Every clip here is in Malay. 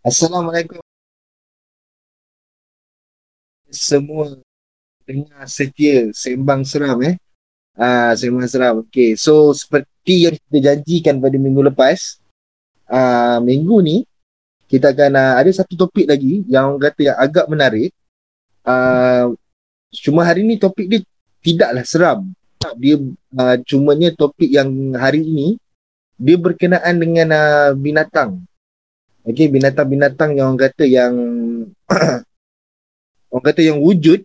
Assalamualaikum semua dengar setia sembang seram eh. Ah sembang seram. Okey. So seperti yang kita janjikan pada minggu lepas, ah minggu ni kita akan uh, ada satu topik lagi yang orang kata yang agak menarik. Uh, cuma hari ni topik dia tidaklah seram. Dia uh, cumanya topik yang hari ini dia berkenaan dengan uh, binatang. Okey, binatang-binatang yang orang kata yang orang kata yang wujud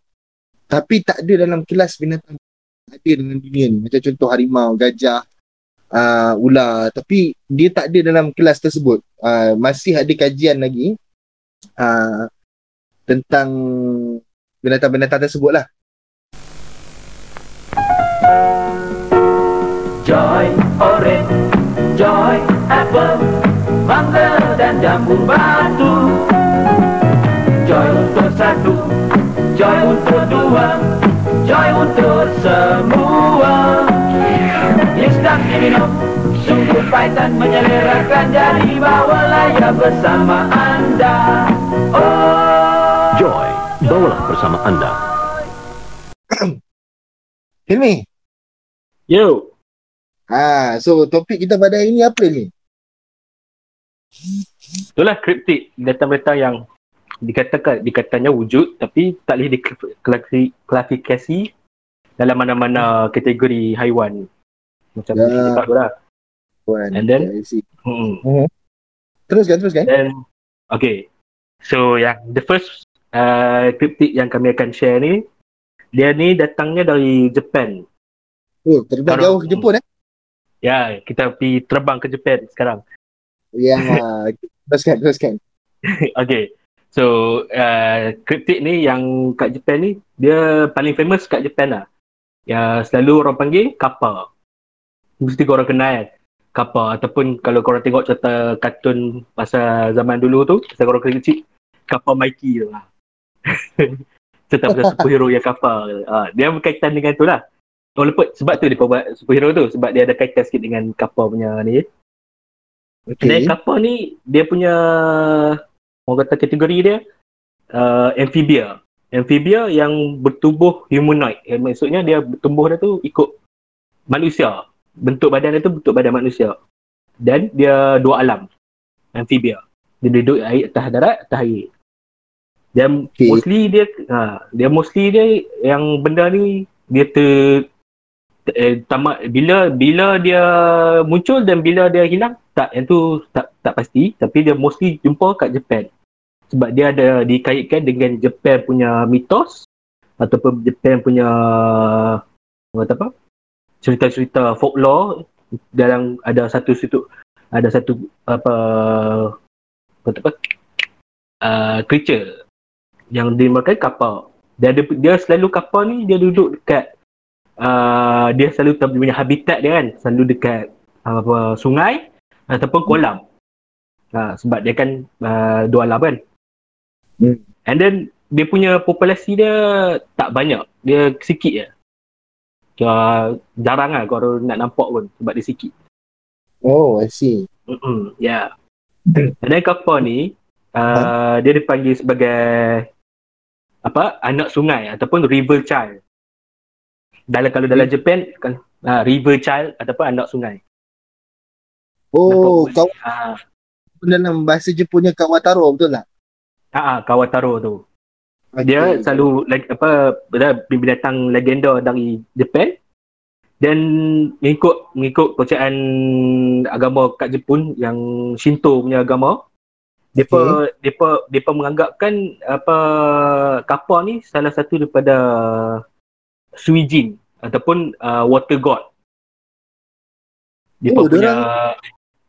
tapi tak ada dalam kelas binatang ada dengan dunia ni. Macam contoh harimau, gajah, uh, ular. Tapi dia tak ada dalam kelas tersebut. Uh, masih ada kajian lagi uh, tentang binatang-binatang tersebut lah. Joy orange, joy apple, mangga dan jambu batu. Joy untuk satu, joy untuk dua, joy untuk semua. Instant diminum Sungguh pahit dan menyelerakan Jadi bawalah ya bersama anda Oh Joy, bawalah bersama anda Hilmi Yo ha, So topik kita pada hari ni apa ni? Itulah kriptik Data-data yang Dikatakan Dikatanya wujud Tapi tak boleh diklasifikasi Dalam mana-mana kategori haiwan macam ya. cakap tu lah. And then, yeah, hmm. uh-huh. teruskan, teruskan. Then, okay. So, yang the first uh, kriptik yang kami akan share ni, dia ni datangnya dari Japan. Oh, terbang jauh ke Jepun eh? Ya, kita pergi terbang ke Japan sekarang. Ya, teruskan, teruskan. okay. So, uh, kriptik ni yang kat Japan ni, dia paling famous kat Japan lah. Ya, selalu orang panggil kapal mesti korang kenal kan? Ataupun kalau korang tengok cerita kartun masa zaman dulu tu masa korang kecil kapal Mikey tu lah. Cerita pasal superhero yang kapal ha, dia berkaitan dengan tu lah. Oh leput sebab tu dia buat superhero tu sebab dia ada kaitan sikit dengan kapal punya ni okay. dan kapal ni dia punya orang kata kategori dia uh, amphibia. Amphibia yang bertubuh humanoid. Eh, maksudnya dia bertumbuh dia tu ikut manusia. Bentuk badan dia tu bentuk badan manusia. Dan dia dua alam. Amphibia. Dia duduk air atas darat atas air. Dan okay. mostly dia ha, dia mostly dia yang benda ni dia ter eh, tamat bila bila dia muncul dan bila dia hilang tak yang tu tak tak pasti. Tapi dia mostly jumpa kat Japan. Sebab dia ada dikaitkan dengan Japan punya mitos ataupun Japan punya apa apa? Cerita-cerita folklore. Dalam ada satu situ ada satu apa apa apa? Uh, creature yang dimakan kapal. Dia ada dia selalu kapal ni dia duduk dekat uh, dia selalu punya habitat dia kan selalu dekat apa sungai ataupun kolam uh, sebab dia kan uh, dua alam kan hmm. and then dia punya populasi dia tak banyak dia sikit je uh, jarang lah kalau nak nampak pun sebab dia sikit. Oh, I see. Mm-mm, yeah. And then kapal ni, uh, dia dipanggil sebagai apa anak sungai ataupun river child. Dalam kalau dalam Japan kan uh, river child ataupun anak sungai. Oh, kau uh, dalam bahasa Jepunnya Kawataro betul tak? Ah, uh, Kawataro tu. Okay. Dia selalu like, apa binatang legenda dari Jepun dan mengikut mengikut percayaan agama kat Jepun yang Shinto punya agama depa okay. depa depa menganggapkan apa kapal ni salah satu daripada Suijin ataupun uh, water god. Depa oh, punya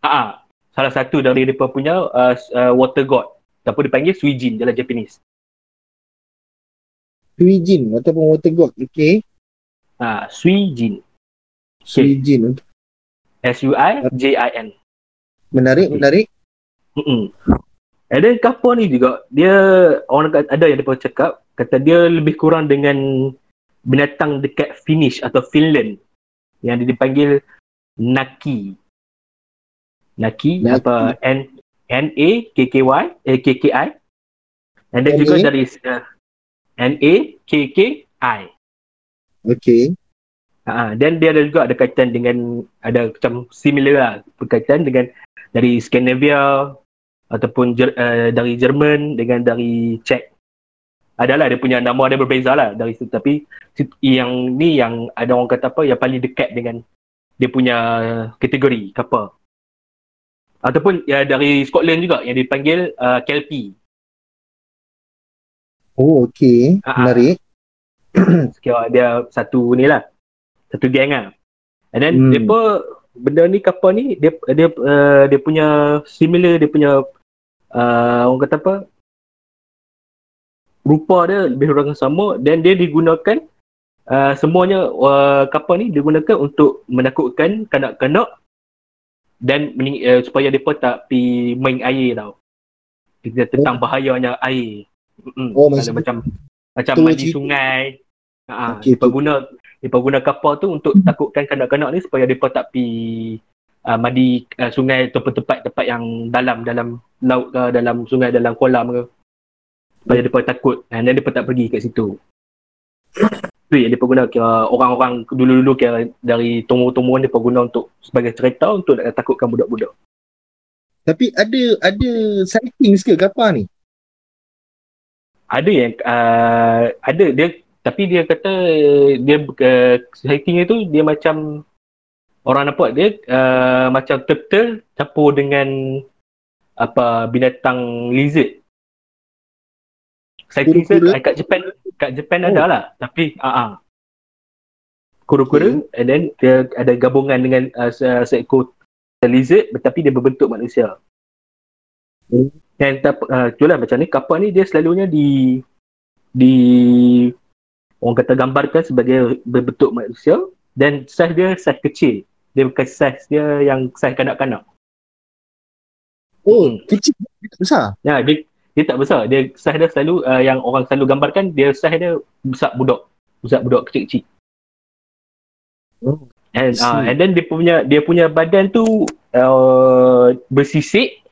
ah uh, salah satu dari depa punya uh, uh, water god ataupun dipanggil Suijin dalam Japanese. Suijin ataupun water god. Okay. Ah, Suijin. Suijin. S U I J I N. Menarik, okay. menarik. Hmm. And then kapal ni juga dia orang ada yang dia cakap kata dia lebih kurang dengan binatang dekat Finnish atau Finland yang dia dipanggil Naki. Naki, Naki. apa N N A K K Y eh, K K I and then N juga A? dari uh, N A K K I Okay. Ha, dan dia ada juga ada kaitan dengan ada macam similar lah berkaitan dengan dari Scandinavia ataupun Jer, uh, dari Jerman dengan dari Czech. Adalah dia punya nama dia berbeza lah dari situ tapi yang ni yang ada orang kata apa yang paling dekat dengan dia punya kategori kapal. Ataupun ya dari Scotland juga yang dipanggil uh, Kelpie. Oh, okay. Ah, ah. Menarik. Sekiranya dia satu ni lah. Satu geng lah. And then hmm. depa benda ni kapal ni dia dia uh, dia punya similar dia punya uh, orang kata apa rupa dia lebih kurang sama dan dia digunakan uh, semuanya uh, kapal ni digunakan untuk menakutkan kanak-kanak dan mening- uh, supaya depa tak pi main air tau. Kita tentang bahayanya air. Mm-mm. Oh, Ada maksud- macam macam mandi cerita. sungai. Ha, okay, tu. guna depa guna kapal tu untuk takutkan kanak-kanak ni supaya depa tak pi uh, mandi uh, sungai ataupun tempat-tempat yang dalam dalam laut ke dalam sungai dalam kolam ke supaya depa takut and then depa tak pergi kat situ. Tu yang depa guna kira orang-orang dulu-dulu kira dari tumbuh-tumbuhan depa guna untuk sebagai cerita untuk nak takutkan budak-budak. Tapi ada ada sightings ke kapal ni? ada yang uh, ada dia tapi dia kata uh, dia uh, hiking itu dia macam orang nampak dia uh, macam turtle campur dengan apa binatang lizard. Sighting Kura-kura? saya kat Japan kat Japan Oh. ada lah tapi ah uh kura-kura and then dia ada gabungan dengan uh, se- seekor lizard tapi dia berbentuk manusia. Hmm. Dan tap, uh, itulah macam ni kapal ni dia selalunya di di orang kata gambarkan sebagai berbentuk manusia dan saiz dia saiz kecil. Dia bukan saiz dia yang saiz kanak-kanak. Oh, kecil besar. Ya, dia dia tak besar. Dia saiz dia selalu uh, yang orang selalu gambarkan dia saiz dia besar budak. Besar budak kecil-kecil. Oh. And uh, and then dia punya dia punya badan tu uh, bersisik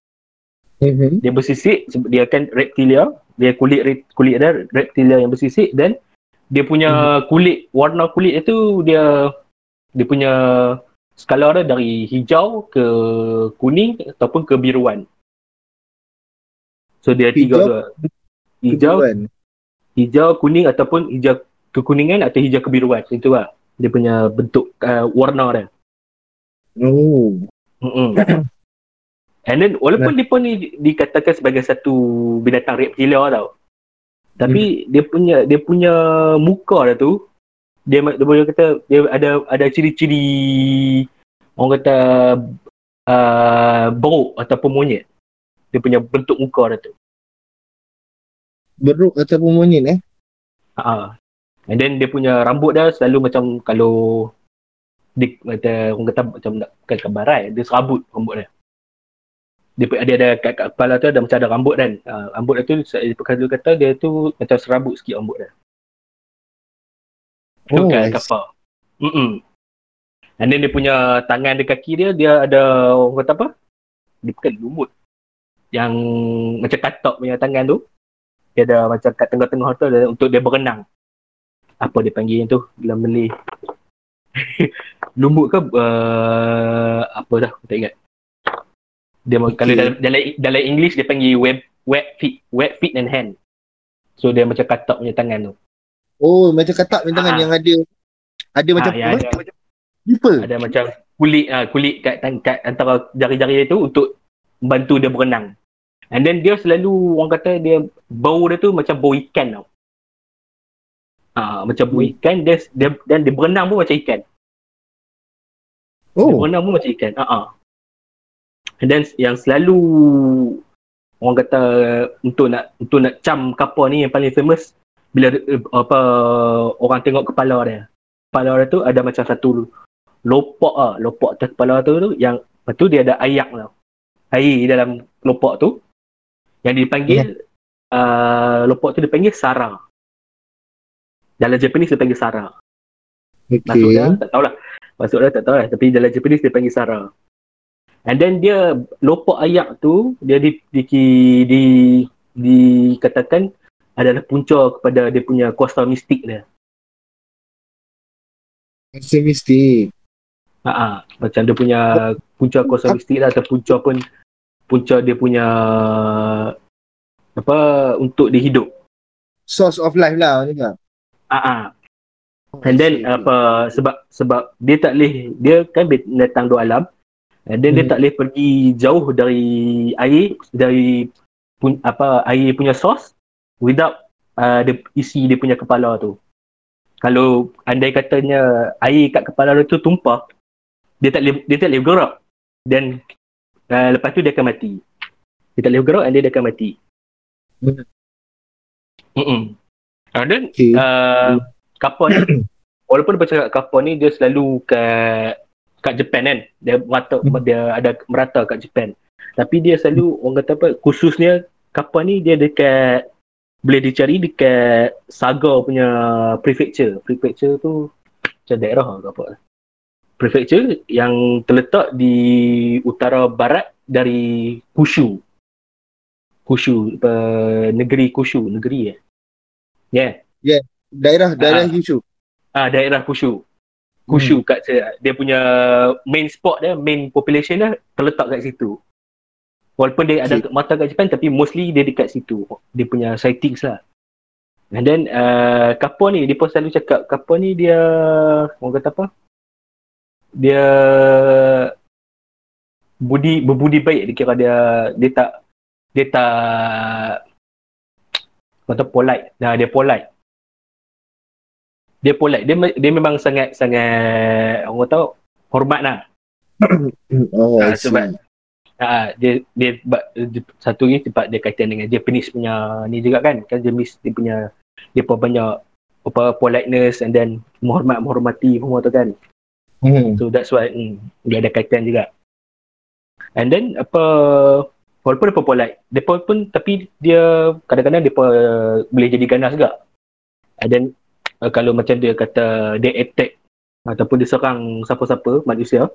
Mm-hmm. dia bersisik sebab dia kan reptilia dia kulit kulit dia reptilia yang bersisik dan dia punya kulit warna kulit itu dia dia punya skala dia dari hijau ke kuning ataupun kebiruan so dia tiga Hijau, tu hijau Kebiruan. hijau kuning ataupun hijau kekuningan atau hijau kebiruan itu lah dia punya bentuk uh, warna dia Oh. Mm-mm. And then walaupun dia pun ni dikatakan sebagai satu binatang reptilia tau. Tapi dia punya dia punya muka dia tu dia dia boleh kata dia ada ada ciri-ciri orang kata uh, buruk ataupun monyet. Dia punya bentuk muka dia tu. Beruk ataupun monyet eh? Ha. And then dia punya rambut dia selalu macam kalau dia kata orang kata macam nak bukan kebarai, dia serabut rambut dia. Dia ada ada kat, kat kepala tu ada macam ada rambut kan. Uh, rambut dia tu saya kalau kata dia tu macam serabut sikit rambut dia. Tu Oh, kan I see. kapal. Mm-mm. And then dia punya tangan di kaki dia dia ada orang kata apa? Dia bukan lumut. Yang macam katak punya tangan tu. Dia ada macam kat tengah-tengah tu ada untuk dia berenang. Apa dia panggil yang tu dalam Malay? lumut ke uh, apa dah aku tak ingat. Dia okay. kalau dalam, dalam dalam English dia panggil web wet feet, wet feet and hand. So dia macam katak punya tangan tu. Oh, macam katak punya tangan Ah. yang ada ada macam Ah, yang apa? ada- ada macam kulit ah kulit kat, tang- kat antara jari-jari dia tu untuk membantu dia berenang. And then dia selalu orang kata dia bau dia tu macam bau ikan tau. Ah macam bau Hmm. ikan dia, dia dan dia berenang pun macam ikan. Dia Oh, berenang pun macam ikan. Ah ah. And then yang selalu orang kata untuk nak untuk nak cam kapal ni yang paling famous bila eh, apa orang tengok kepala dia. Kepala dia tu ada macam satu lopak ah, lopak atas kepala tu, tu yang lepas tu dia ada ayak tau. Air dalam lopak tu yang dipanggil uh, lopak tu dipanggil Sara. Dalam Japanese dia panggil Sara. Okay. dia tak tahulah. Maksud dia tak tahu lah. Tapi dalam Japanese dia panggil Sara. And then dia lopak ayak tu dia di di di, di dikatakan adalah punca kepada dia punya kuasa mistik dia. Kuasa mistik. Ha ah, macam dia punya punca kuasa mistik lah atau punca pun punca dia punya apa untuk dia hidup. Source of life lah ni kan. Ah ah. And then apa sebab sebab dia tak boleh dia kan binatang dua alam. And then hmm. dia tak boleh pergi jauh dari air dari pun, apa air punya source without uh, dia isi dia punya kepala tu. Kalau andai katanya air kat kepala dia tu tumpah, dia tak boleh dia tak boleh bergerak. Dan uh, lepas tu dia akan mati. Dia tak boleh bergerak dan dia akan mati. Hmm. Mm-mm. And then Okay. uh, kapal ni walaupun dia cakap kapal ni dia selalu kat kat Japan kan. Dia merata Hmm. dia ada merata kat Japan. Tapi dia selalu orang kata apa khususnya kapal ni dia dekat boleh dicari dekat Saga punya prefecture. Prefecture tu macam daerah ke apa. Prefecture yang terletak di utara barat dari Kushu. Kushu, uh, negeri Kushu, negeri eh. Yeah. Daerah daerah Ah. Kyushu. Ah daerah Kushu. Kushu kat dia punya main spot dia, main population dia terletak kat situ. Walaupun dia ada mata kat Japan tapi mostly dia dekat situ. Dia punya sightings lah. And then uh, kapal ni dia pun selalu cakap kapal ni dia orang kata apa? Dia budi berbudi baik dia kira dia dia tak dia tak kata polite. Nah, dia polite. Dia polite. Dia dia memang sangat sangat orang tahu hormat lah. Oh, Ah, see. sebab- Ah, dia dia, dia satu ni sebab dia kaitan dengan Japanese punya ni juga kan. Kan Japanese dia punya dia pun banyak apa politeness and then menghormat menghormati semua tu kan. Hmm. So that's why mm, dia ada kaitan juga. And then apa walaupun dia polite, dia pun, tapi dia kadang-kadang dia uh, boleh jadi ganas juga. And then uh, kalau macam dia kata dia attack ataupun dia serang siapa-siapa manusia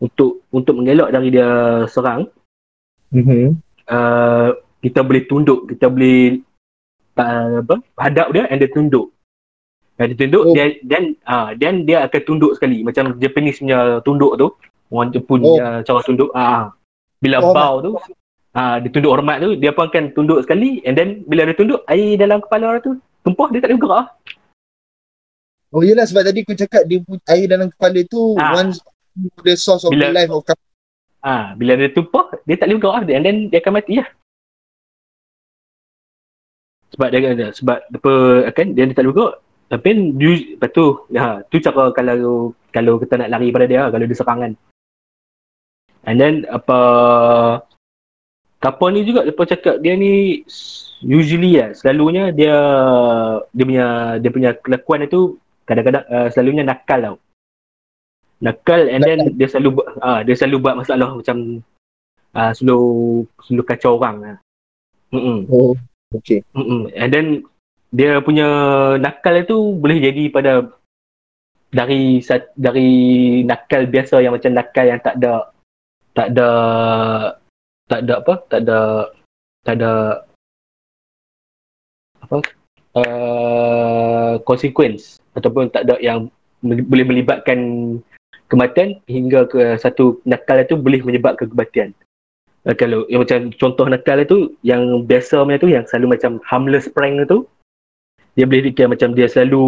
untuk untuk mengelak dari dia serang, Mhm. uh, kita boleh tunduk, kita boleh uh, apa hadap dia and dia tunduk. Dia tunduk Oh. dia dan ah dan dia akan tunduk sekali macam Japanese punya tunduk tu. Orang Jepun Oh. punya cara tunduk ah. Bila Oh, bow tu ah dia tunduk hormat tu dia pun akan tunduk sekali and then bila dia tunduk air dalam kepala dia tu tumpah dia tak boleh bergerak. Oh yelah sebab tadi kau cakap dia air dalam kepala tu Ah. one the source of Bila- the life of. Ah bila dia tumpah dia tak boleh bergerak and then dia akan mati lah. Sebab dia dia- sebab apa kan dia, dia tak boleh bergerak. Tapi you, lepas tu ha, tu cara kalau kalau kita nak lari pada dia kalau dia serangan. And then apa kapal ni juga depa cakap dia ni usually ya selalunya dia dia punya dia punya kelakuan itu kadang-kadang uh, selalunya nakal tau. Nakal and then dia selalu ah dia selalu buat masalah macam ah selalu selalu kacau orang ah. Mm-mm. Oh, okay. Mm-mm. And then dia punya nakal itu boleh jadi pada dari dari nakal biasa yang macam nakal yang tak ada tak ada tak ada apa tak ada tak ada apa uh, consequence ataupun tak ada yang boleh melibatkan kematian hingga ke satu nakal itu boleh menyebabkan kematian. Uh, kalau yang macam contoh nakal itu yang biasa punya tu yang selalu macam harmless prank tu dia boleh dikira macam dia selalu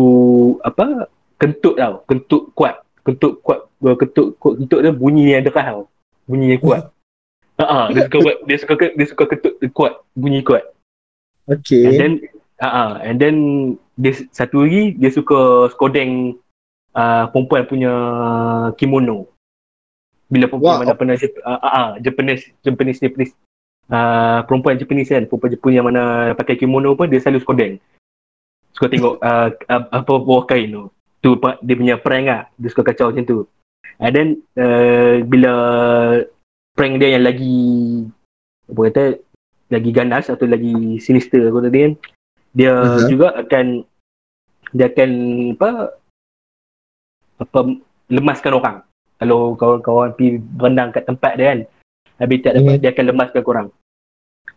apa kentut tau. Kentut kuat. Kentut kuat uh, kentut kuat. Kentut dia bunyi yang deras tau. Bunyi yang kuat. Ha ah, dia suka buat dia suka dia suka kentut kuat. Bunyi kuat. Okay. and then ah uh, and then dia satu lagi dia suka skodeng uh, perempuan punya kimono. Bila perempuan Wah. mana pernah ah ah, ah, Japanese Japanese Japanese uh, perempuan Japanese kan perempuan Jepun yang mana pakai kimono pun dia selalu skodeng suka tengok uh, apa bawah kain tu tu dia punya prank lah dia suka kacau macam tu and then uh, bila prank dia yang lagi apa kata lagi ganas atau lagi sinister aku tadi kan dia Mhm. juga akan dia akan apa apa lemaskan orang Kalau kawan-kawan pergi berenang kat tempat dia kan, habitat Hmm. apa, dia akan lemaskan korang.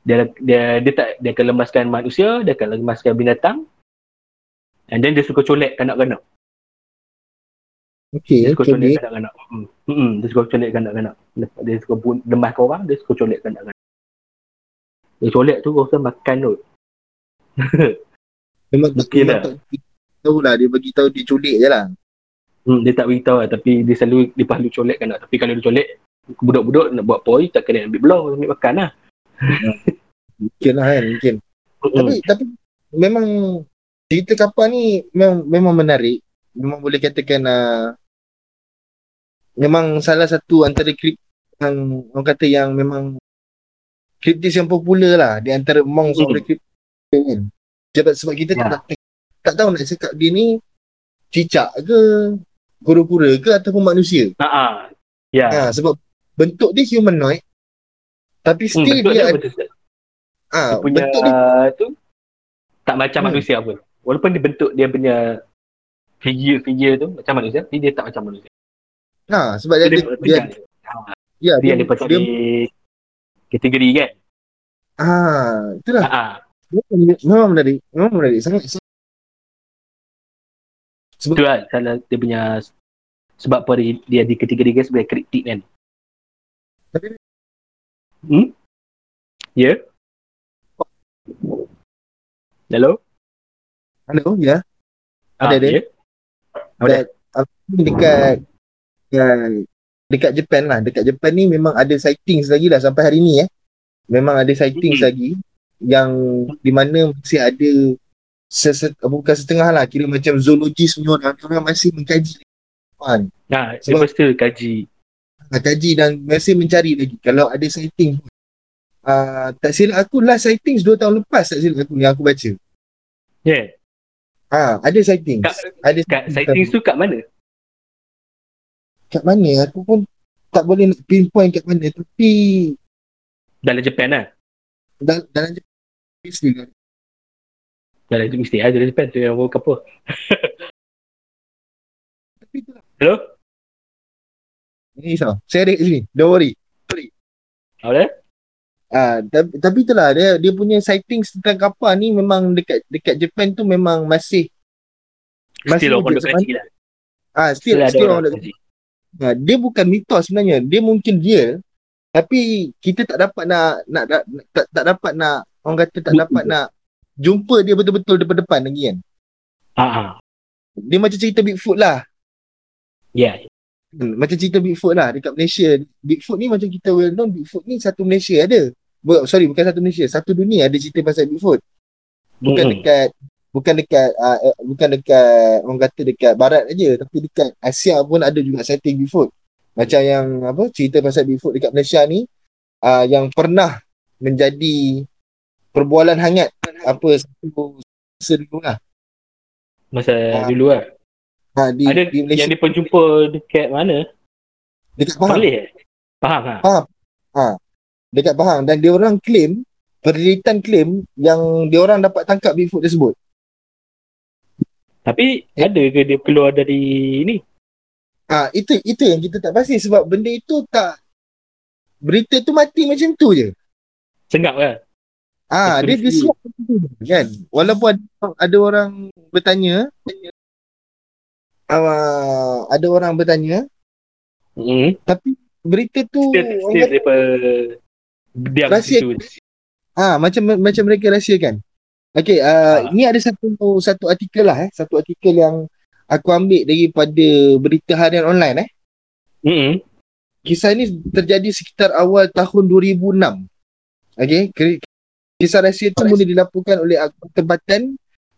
Dia, dia, dia tak, dia akan lemaskan manusia, dia akan lemaskan binatang. And then dia suka colek kanak-kanak. Okay, Dia suka okay. colek kanak-kanak. Hmm. Hmm. Dia suka colek kanak-kanak. Dia suka bun- lemaskan orang, dia suka colek kanak-kanak. Dia colek tu rasa makan tu. Memang memang dah. tak tahu lah. Dia bagi tahu dia culik je lah. Hmm, dia tak beritahu lah, tapi dia selalu dia perlu colek kanak. Tapi kalau dia colek, budak-budak nak buat poi, tak kena ambil belah, ambil makan lah. Mungkin lah kan, mungkin. Hmm. Tapi tapi memang cerita kapal ni memang, memang menarik. Memang boleh katakan uh, memang salah satu antara krip yang orang kata yang memang kriptis yang popular lah di antara amongst Hmm. the kriptis kan. Sebab, sebab kita Ya. tak, tak, tahu nak cakap dia ni cicak ke kura-kura ke ataupun manusia. Ha ah. Ya. Ha, sebab bentuk dia humanoid tapi Hmm, still betul dia dia, ada betul. Dia ha, punya bentuk dia tu tak macam Hmm. manusia pun. Walaupun dia bentuk dia punya figure-figure tu macam manusia, tapi dia tak macam manusia. ha, sebab dia, Dia, dia, dia, dia, ya, dia, dia, dia kategori kan. Ah, itulah. Ha ah. Memang menarik. Memang menarik. Sangat. Sebab Itu lah salah dia punya sebab apa dia, dia dikategorikan sebagai kritik kan. Tapi- Hmm? Ya? Hello? Hello, ya. Ah, Ada, ada. ya? Ada. Dekat dekat dekat Japan lah. Dekat Japan ni memang ada sightings lagi lah sampai hari ni eh. Memang ada sightings Hmm. lagi yang di mana masih ada seset, bukan setengah lah kira macam zoologis punya orang orang masih mengkaji kan Nah, dia Sebab- mesti kaji. kaji dan masih mencari lagi kalau ada sighting uh, tak silap aku last sightings 2 tahun lepas tak silap aku yang aku baca Ya. Yeah. Ah, ada sightings. Kat, ada kat sightings tu kat mana? kat mana aku pun tak boleh nak pinpoint kat mana tapi Dalam Japan lah. dal- dalam Jepun mesti lah. Dalam Japan mesti ada dalam Japan tu yang world apa. Tapi itulah. Hello? Ini risau. Saya ada kat sini. Don't worry. Ada? Ah, tapi, tapi itulah dia dia punya sightings tentang kapal ni memang dekat dekat Japan tu memang masih Still orang wujud duk kaji lah. Ah, still Still still orang duk- kaji. Ha, dia bukan mitos sebenarnya. Dia mungkin real tapi kita tak dapat nak nak, nak, tak, tak dapat nak orang kata tak dapat nak jumpa dia betul-betul depan-depan lagi kan. Ah, ah. Dia macam cerita Bigfoot lah. Ya. Hmm, macam cerita Bigfoot lah dekat Malaysia. Bigfoot ni macam kita well known Bigfoot ni satu Malaysia ada. Bu, sorry bukan satu Malaysia, satu dunia ada cerita pasal Bigfoot. Bukan Mm-mm. dekat bukan dekat uh, uh, bukan dekat orang kata dekat barat aja tapi dekat Asia pun ada juga sighting Bigfoot. Macam yang apa cerita pasal Bigfoot dekat Malaysia ni uh, yang pernah menjadi perbualan hangat apa satu masa dulu lah. Masa Ah. dulu lah. Ha, di, Ada di Malaysia yang dia pun jumpa dekat mana? dekat Pahang. Perlis eh? Faham ha? Dekat Pahang dan dia orang claim penelitian claim yang dia orang dapat tangkap Bigfoot tersebut. Tapi Eh. ada ke dia keluar dari ni? Ah itu itu yang kita tak pasti sebab benda itu tak berita tu mati macam tu je. Sengap kan? Ah dia Betul dia sendiri. suap macam tu je, kan. Walaupun ada, ada orang bertanya uh, ada orang bertanya Hmm. tapi berita tu Still, orang still kata, daripada diam Rahsia. situ. ah macam macam mereka rahsiakan. Okey, uh, Ah. ni ada satu satu artikel lah eh, satu artikel yang aku ambil daripada berita harian online eh. Hmm. Kisah ini terjadi sekitar awal tahun 2006. Okey, Ki- kisah rahsia itu mula dilaporkan oleh akun tempatan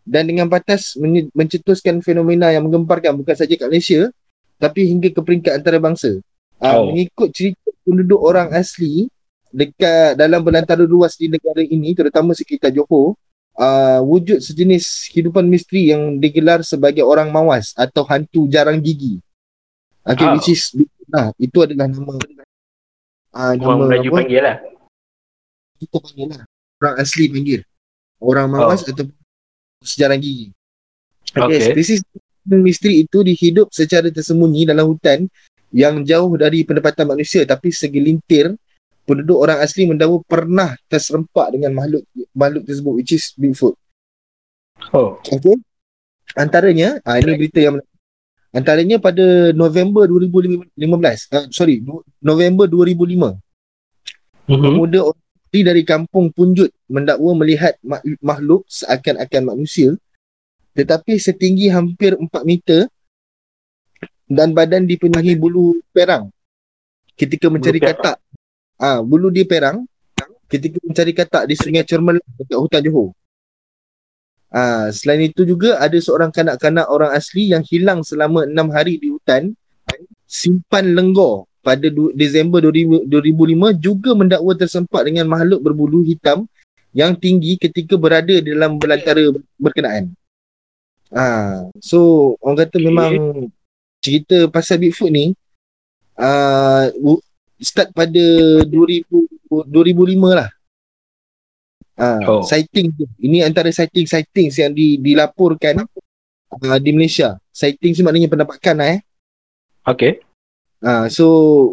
dan dengan batas mencetuskan fenomena yang menggemparkan bukan saja kat Malaysia tapi hingga ke peringkat antarabangsa. Uh, Oh. Mengikut cerita penduduk orang asli dekat dalam belantara luas di negara ini terutama sekitar Johor, uh, wujud sejenis kehidupan misteri yang digelar sebagai orang mawas atau hantu jarang gigi. Okay, Oh. which is nah, itu adalah nama uh, nama Orang Melayu apa? panggil lah. kita panggil lah. Orang asli panggil. Orang mawas oh. atau sejarah gigi. Okay, Okay. spesies misteri itu dihidup secara tersembunyi dalam hutan yang jauh dari pendapatan manusia tapi segelintir penduduk orang asli mendakwa pernah terserempak dengan makhluk makhluk tersebut which is Bigfoot. Oh. Okay. Antaranya, ah, ini berita yang. Antaranya pada November 2015, uh, sorry, du- November 2005, Mm-hmm. pemuda orang asli dari kampung Punjut mendakwa melihat mak- makhluk seakan-akan manusia tetapi setinggi hampir 4 meter dan badan dipenuhi bulu perang ketika mencari katak. Ah, bulu dia perang ketika mencari katak di Sungai Cermelang dekat hutan Johor. Ah, selain itu juga ada seorang kanak-kanak orang asli yang hilang selama 6 hari di hutan simpan lenggor pada du- Disember 2000, 2005 juga mendakwa tersempat dengan makhluk berbulu hitam yang tinggi ketika berada dalam belantara berkenaan. Ah, so orang kata memang cerita pasal Bigfoot ni ah uh, start pada 2000 2005 lah. Ah, Oh. sighting tu. Ini antara sighting-sighting yang di, dilaporkan uh, di Malaysia. Sighting tu maknanya penampakan lah eh. Okay. Ha, so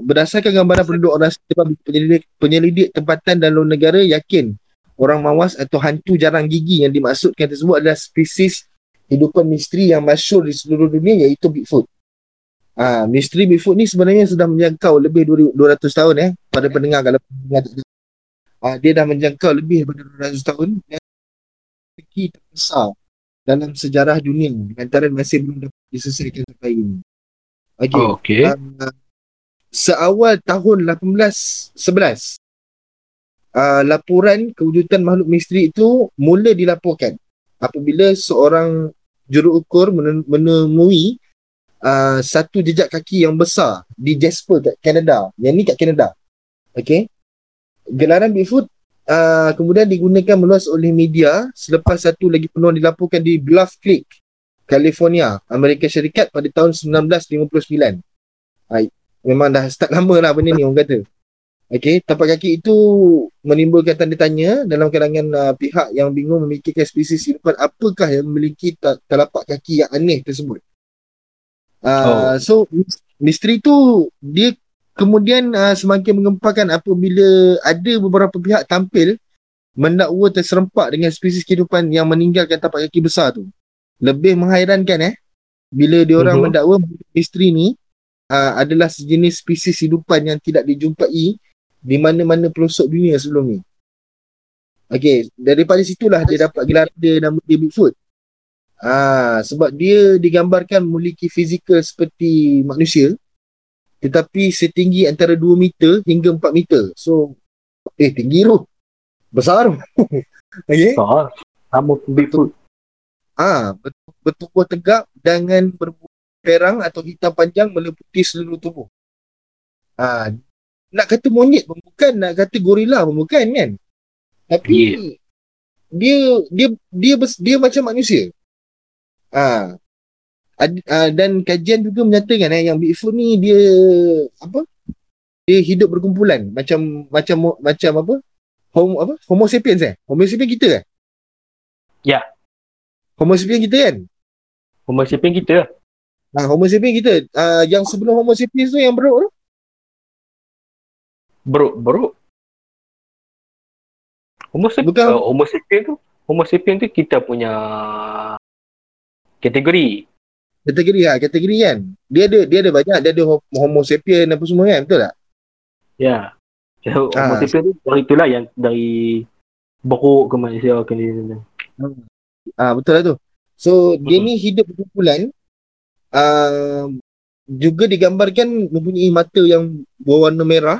berdasarkan gambaran penduduk orang setempat penyelidik, penyelidik tempatan dan luar negara yakin orang mawas atau hantu jarang gigi yang dimaksudkan tersebut adalah spesies hidupan misteri yang masyur di seluruh dunia iaitu Bigfoot. Ha, misteri Bigfoot ni sebenarnya sudah menjangkau lebih 200 tahun eh pada pendengar kalau pendengar. Ha, dia dah menjangkau lebih daripada 200 tahun dan memiliki terbesar dalam sejarah dunia lantaran masih belum dapat diselesaikan sampai ini. Okay. Oh, okay. Uh, seawal tahun 1811 uh, laporan kewujudan makhluk misteri itu mula dilaporkan apabila seorang juruukur men- menemui uh, satu jejak kaki yang besar di Jasper kat Canada. Yang ni kat Canada. Okay. Gelaran Bigfoot uh, kemudian digunakan meluas oleh media selepas satu lagi penuh dilaporkan di Bluff Creek, California, Amerika Syarikat pada tahun 1959. Ha, memang dah start lama lah benda ni orang kata. Okay, tapak kaki itu menimbulkan tanda tanya dalam kalangan uh, pihak yang bingung memikirkan spesies hidupan apakah yang memiliki telapak kaki yang aneh tersebut. Uh, So, mis- misteri tu dia kemudian uh, semakin mengempakan apabila ada beberapa pihak tampil mendakwa terserempak dengan spesies kehidupan yang meninggalkan tapak kaki besar tu. Lebih menghairankan eh bila diorang Mhm. mendakwa misteri ni uh, adalah sejenis spesies hidupan yang tidak dijumpai di mana-mana pelosok dunia sebelum ni. Okey, daripada situlah dia dapat gelar dia nama dia Bigfoot. Ah, sebab dia digambarkan memiliki fizikal seperti manusia tetapi setinggi antara 2 meter hingga 4 meter. So eh tinggi tu. Besar tu. Okey. Oh, sama Bigfoot. Ah, ber- bertubuh tegak dengan berbulu perang atau hitam panjang meliputi seluruh tubuh. Ah, nak kata monyet pun bukan, nak kata gorila pun bukan kan. Tapi Yeah. dia dia dia bes, dia macam manusia. Ah. Ad, ah, dan kajian juga menyatakan eh, yang Bigfoot ni dia apa? Dia hidup berkumpulan macam macam macam apa? Homo apa? Homo sapiens eh? Homo sapiens kita eh? Ya. Homo sapiens kita kan? Homo sapien kita. Ha, Homo sapiens kita. Uh, yang sebelum Homo sapiens tu yang beruk tu. Bro, bro. Homo sapien, Bukan. uh, Homo sapien tu, Homo sapien tu kita punya kategori. Kategori ha, kategori kan. Dia ada dia ada banyak. Dia ada ho- Homo sapiens apa semua kan. Betul tak? Ya. So, Homo Ah. sapien tu dari itulah yang dari beruk ke manusia ke ni. ni. Ah betul lah tu. So dia Mm-mm. ni hidup berkumpulan. Uh, juga digambarkan mempunyai mata yang berwarna merah.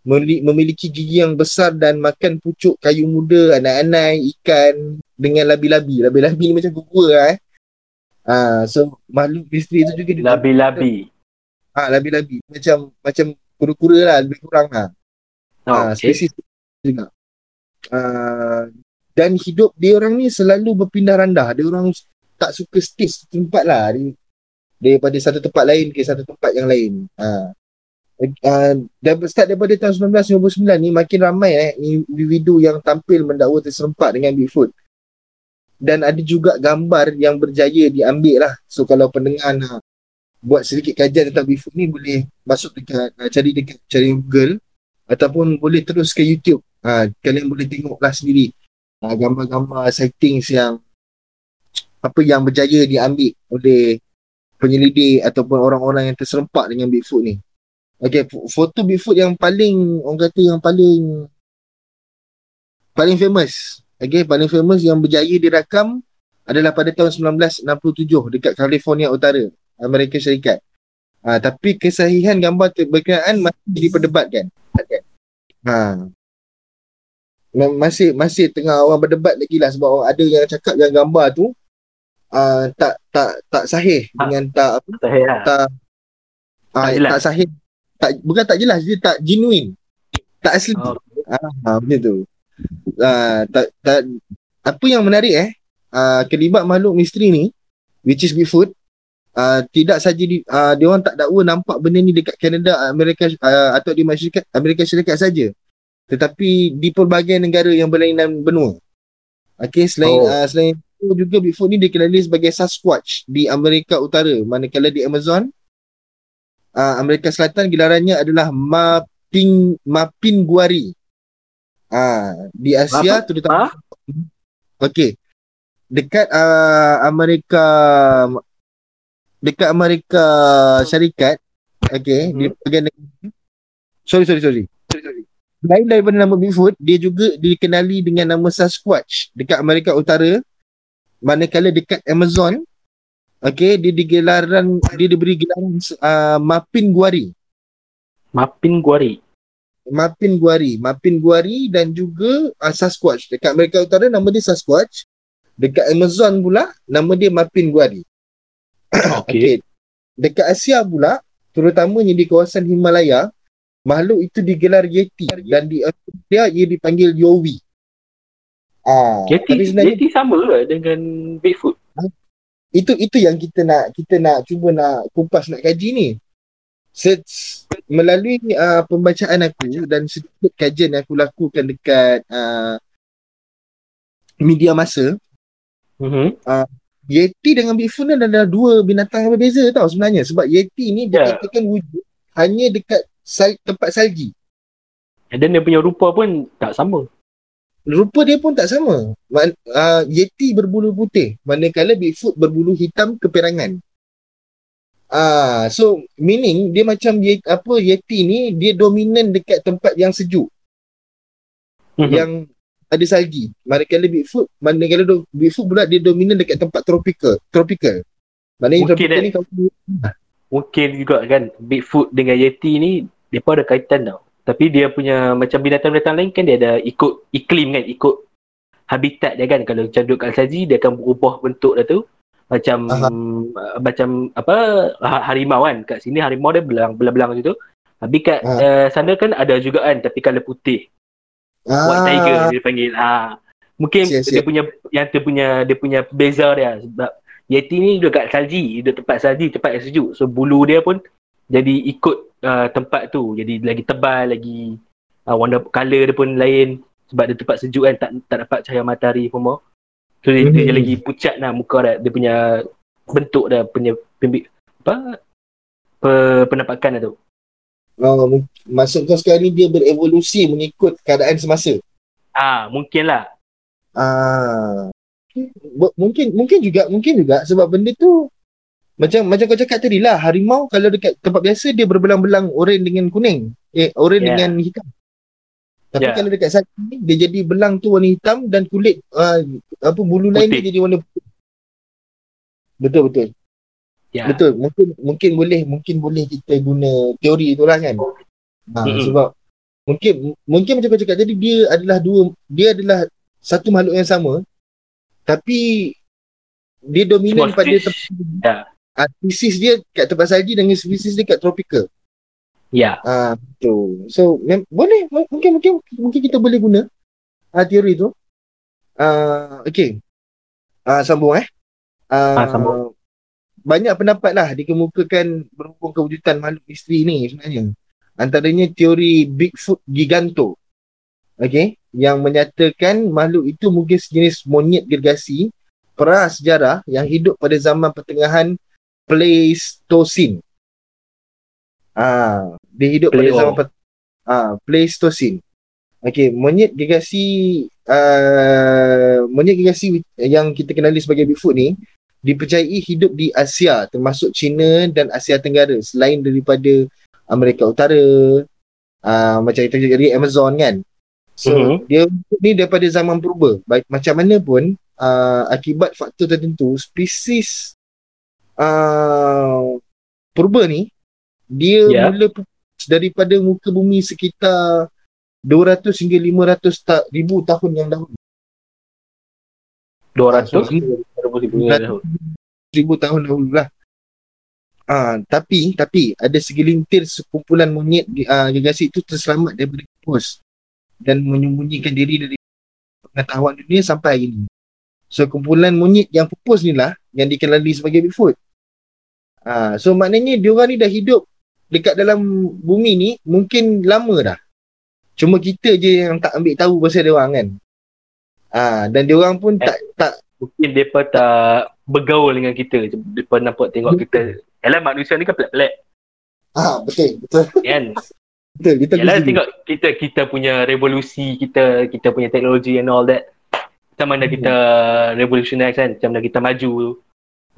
Memili- memiliki gigi yang besar dan makan pucuk kayu muda, anak-anak, ikan dengan labi-labi. Labi-labi ni macam gugua lah eh. Ah, so makhluk misteri tu juga digambarkan Labi-labi. Ah, labi-labi. Macam macam kura-kura lah, lebih kurang lah. Oh, Ah, okay. spesies juga. Ah, dan hidup dia orang ni selalu berpindah randah. Dia orang tak suka stay satu tempat lah. Dia, daripada satu tempat lain ke satu tempat yang lain. Ha. Uh, start daripada tahun 1959 ni makin ramai eh individu yang tampil mendakwa terserempak dengan Bigfoot. Dan ada juga gambar yang berjaya diambil lah. So kalau pendengar nak buat sedikit kajian tentang Bigfoot ni boleh masuk dekat uh, cari dekat cari Google ataupun boleh terus ke YouTube. Uh, kalian boleh tengoklah sendiri uh, gambar-gambar sightings yang apa yang berjaya diambil oleh penyelidik ataupun orang-orang yang terserempak dengan Bigfoot ni. Okay, foto Bigfoot yang paling, orang kata yang paling paling famous. Okay, paling famous yang berjaya dirakam adalah pada tahun 1967 dekat California Utara, Amerika Syarikat. Ha, tapi kesahihan gambar berkenaan masih diperdebatkan. Ha. Masih masih tengah orang berdebat lagi lah sebab ada yang cakap yang gambar tu uh, tak tak tak sahih ha. dengan tak apa sahih lah. tak uh, tak, tak sahih tak bukan tak jelas dia tak genuine tak asli oh. ah macam tu uh, tak tak apa yang menarik eh? Uh, kelibat makhluk misteri ni which is Bigfoot uh, tidak saja di, uh, dia orang tak dakwa nampak benda ni dekat Canada Amerika uh, atau di masyarakat Amerika Syarikat saja. Tetapi di pelbagai negara yang berlainan benua. Okey selain oh. uh, selain juga Bigfoot ni dikenali sebagai Sasquatch di Amerika Utara. Manakala di Amazon uh, Amerika Selatan gelarannya adalah Maping Mapinguari uh, di Asia Apa? terutama ha? okey. Dekat uh, Amerika dekat Amerika Syarikat okey hmm. di bahagian sorry sorry sorry. Lain daripada nama Bigfoot, dia juga dikenali dengan nama Sasquatch dekat Amerika Utara. Manakala dekat Amazon okey dia digelaran dia diberi gelaran uh, Mapin Guari. Mapin Guari Mapin Guari Mapin Guari dan juga uh, Sasquatch dekat Amerika Utara nama dia Sasquatch dekat Amazon pula nama dia Mapin Guari okey okay. dekat Asia pula terutamanya di kawasan Himalaya makhluk itu digelar Yeti dan di Australia ia dipanggil Yowie Ah, Yeti, Yeti sama ke dengan Bigfoot? Itu itu yang kita nak kita nak cuba nak kupas nak kaji ni. Set, melalui uh, pembacaan aku dan sedikit kajian yang aku lakukan dekat uh, media masa. Mm-hmm. Uh, Yeti dengan Bigfoot ni adalah dua binatang yang berbeza tau sebenarnya sebab Yeti ni yeah. dikatakan wujud hanya dekat sal- tempat salji. Dan dia punya rupa pun tak sama rupa dia pun tak sama. Man, uh, Yeti berbulu putih, manakala Bigfoot berbulu hitam keperangan. Ah, so meaning dia macam Yeti, apa Yeti ni dia dominan dekat tempat yang sejuk. Mm-hmm. Yang ada salji. Manakala Bigfoot, manakala do, Bigfoot pula dia dominan dekat tempat tropical, tropical. Maknanya mungkin tropical ni kau Mungkin juga kan Bigfoot dengan Yeti ni depa ada kaitan tau. Tapi dia punya macam binatang-binatang lain kan dia ada ikut iklim kan, ikut habitat dia kan. Kalau macam duduk kat saji dia akan berubah bentuk dia tu. Macam uh, macam apa ha, harimau kan. Kat sini harimau dia belang belang-belang macam tu. Tapi kat uh, sana kan ada juga kan tapi kalau putih. Uh. White tiger dia panggil. Ha. Mungkin siap, siap. dia punya yang tu punya dia punya beza dia sebab Yeti ni duduk kat salji, duduk tempat salji, tempat yang sejuk. So bulu dia pun jadi ikut uh, tempat tu jadi lagi tebal lagi uh, warna color dia pun lain sebab dia tempat sejuk kan tak tak dapat cahaya matahari semua so dia, dia lagi pucat lah muka dia dia punya bentuk dia punya pimpi, apa? Pe, penampakan dia tu. Oh, maksud kau sekarang ni dia berevolusi mengikut keadaan semasa? Ah mungkin lah. Ah. Mungkin mungkin juga mungkin juga sebab benda tu macam macam kau cakap tadi lah harimau kalau dekat tempat biasa dia berbelang-belang oranye dengan kuning eh oranye yeah. dengan hitam tapi yeah. kalau dekat sana dia jadi belang tu warna hitam dan kulit uh, apa bulu putih. lain dia jadi warna putih betul betul yeah. betul mungkin mungkin boleh mungkin boleh kita guna teori itulah kan ha, mm-hmm. sebab mungkin mungkin macam kau cakap tadi dia adalah dua dia adalah satu makhluk yang sama tapi dia dominan Small pada tempat yeah uh, species dia kat tempat salji dengan species dia kat tropical. Ya. Yeah. Ah, tu. So, mem- boleh mungkin mungkin mungkin kita boleh guna uh, teori tu. Ah, uh, okey. Ah, uh, sambung eh. Ah, uh, sambung. Banyak pendapat lah dikemukakan berhubung kewujudan makhluk misteri ni sebenarnya. Antaranya teori Bigfoot Giganto. Okey, yang menyatakan makhluk itu mungkin sejenis monyet gergasi pra sejarah yang hidup pada zaman pertengahan Pleistocene. Ah, dia hidup pada Pleo. zaman pet- ah, Pleistocene. Okey, monyet gergasi uh, monyet gergasi yang kita kenali sebagai Bigfoot ni dipercayai hidup di Asia termasuk China dan Asia Tenggara selain daripada Amerika Utara uh, macam itu jadi Amazon kan. So Mhm. dia ni daripada zaman purba. Baik macam mana pun uh, akibat faktor tertentu spesies uh, purba ni dia Ya. mula daripada muka bumi sekitar 200 hingga 500 ta- ribu tahun yang dahulu. 200 Hmm. 2000 tahun. ribu tahun dahulu lah. Ah, tapi tapi ada segelintir sekumpulan monyet uh, gergasi itu terselamat daripada pupus dan menyembunyikan diri dari pengetahuan dunia sampai hari ini. So kumpulan monyet yang pupus ni lah yang dikenali sebagai Bigfoot. Ah, so maknanya diorang ni dah hidup dekat dalam bumi ni mungkin lama dah. Cuma kita je yang tak ambil tahu pasal diorang kan. Ah, dan diorang pun tak tak Mungkin mereka tak bergaul dengan kita. Mereka nampak tengok kita. Yalah manusia ni kan pelik-pelik. ah betul betul Kan? betul kita Yalah tengok kita kita punya revolusi kita kita punya teknologi and all that. Macam mana Hmm. kita revolutionize kan? Macam mana kita maju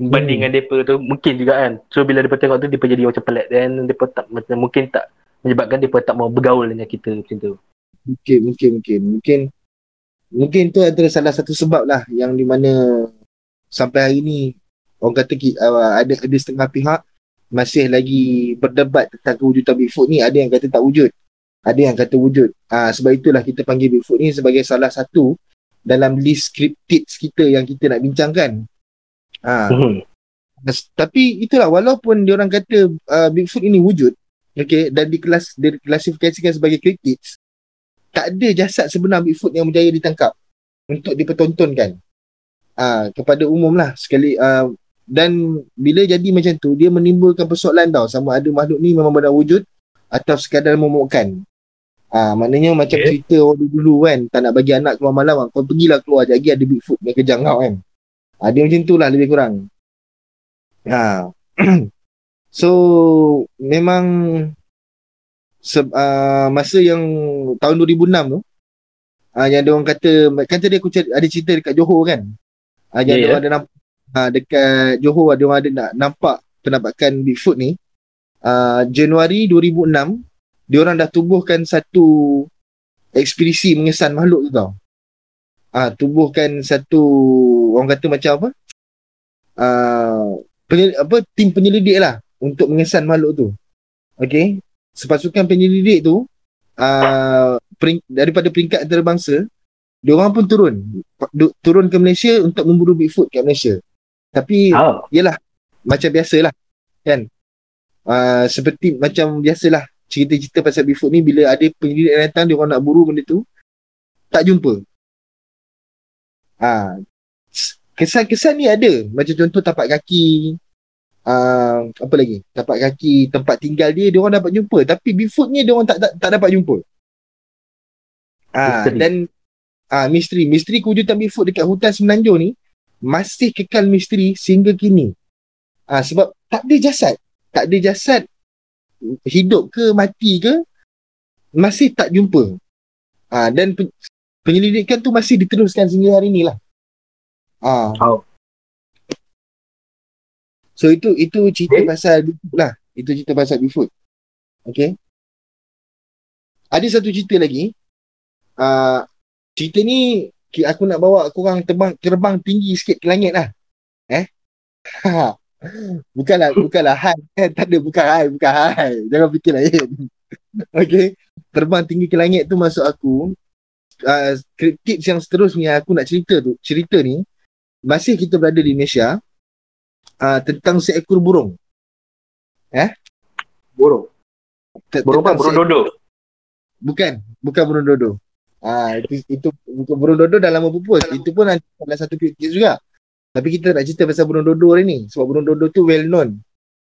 berbanding Hmm. mereka tu mungkin juga kan. So bila mereka tengok tu mereka jadi macam pelik dan mereka tak macam mungkin tak menyebabkan mereka tak mau bergaul dengan kita macam tu. Mungkin, mungkin, mungkin. Mungkin mungkin tu antara salah satu sebab lah yang di mana sampai hari ni orang kata uh, ada ada setengah pihak masih lagi berdebat tentang kewujudan Bigfoot ni. Ada yang kata tak wujud. Ada yang kata wujud. Ah sebab itulah kita panggil Bigfoot ni sebagai salah satu dalam list cryptids kita yang kita nak bincangkan. Ah, Hmm. Mas- tapi itulah walaupun diorang kata uh, Bigfoot ini wujud okay, dan dikelas diklasifikasikan sebagai cryptids tak ada jasad sebenar Bigfoot yang berjaya ditangkap untuk dipertontonkan uh, kepada umum lah sekali uh, dan bila jadi macam tu dia menimbulkan persoalan tau sama ada makhluk ni memang benar wujud atau sekadar momokkan Ah, maknanya macam Okay. cerita orang dulu kan tak nak bagi anak keluar malam kau pergilah keluar sekejap lagi ada Bigfoot yang kejar kau kan ah, dia macam tu lah lebih kurang ha. so memang se, uh, masa yang tahun 2006 tu uh, yang dia orang kata kan tadi aku cer- ada cerita dekat Johor kan uh, yang Ya, yeah, ya. ada nampak uh, dekat Johor dia orang ada nak nampak penampakan Bigfoot ni uh, Januari 2006 dia orang dah tubuhkan satu ekspedisi mengesan makhluk tu tau ah uh, tubuhkan satu orang kata macam apa? Uh, penyel, apa tim penyelidik lah untuk mengesan makhluk tu. Okey? Sepasukan penyelidik tu uh, pering, daripada peringkat antarabangsa dia orang pun turun. Du- turun ke Malaysia untuk memburu Bigfoot kat Malaysia. Tapi Ah, macam biasalah kan? Uh, seperti macam biasalah cerita-cerita pasal Bigfoot ni bila ada penyelidik yang datang dia orang nak buru benda tu tak jumpa. Ah kesan-kesan ni ada. Macam contoh tapak kaki uh, apa lagi? Tapak kaki tempat tinggal dia dia orang dapat jumpa. Tapi Bigfoot ni dia orang tak, tak tak dapat jumpa. Ah dan ah misteri misteri kewujudan Bigfoot dekat hutan Semenanjung ni masih kekal misteri sehingga kini. Ah sebab tak ada jasad. Tak ada jasad hidup ke mati ke masih tak jumpa. Ah dan pe- penyelidikan tu masih diteruskan sehingga hari ni lah ah Oh. So itu itu cerita Okay. pasal Bigfoot lah. Itu cerita pasal Bigfoot. Okay. Ada satu cerita lagi. Uh, cerita ni aku nak bawa korang terbang terbang tinggi sikit ke langit lah. Eh? bukanlah bukanlah hai. Eh, tak ada bukan hai, bukan hai. Jangan fikir lain. okay. Terbang tinggi ke langit tu masuk aku uh, tips yang seterusnya aku nak cerita tu, cerita ni masih kita berada di Malaysia uh, tentang seekor burung. burung. T- Burung apa? Burung dodo. Bukan, bukan burung dodo. Ah itu itu bukan burung dodo dah lama pupus. Itu pun nanti salah satu kritik juga. Tapi kita nak cerita pasal burung dodo hari ni sebab burung dodo tu well known.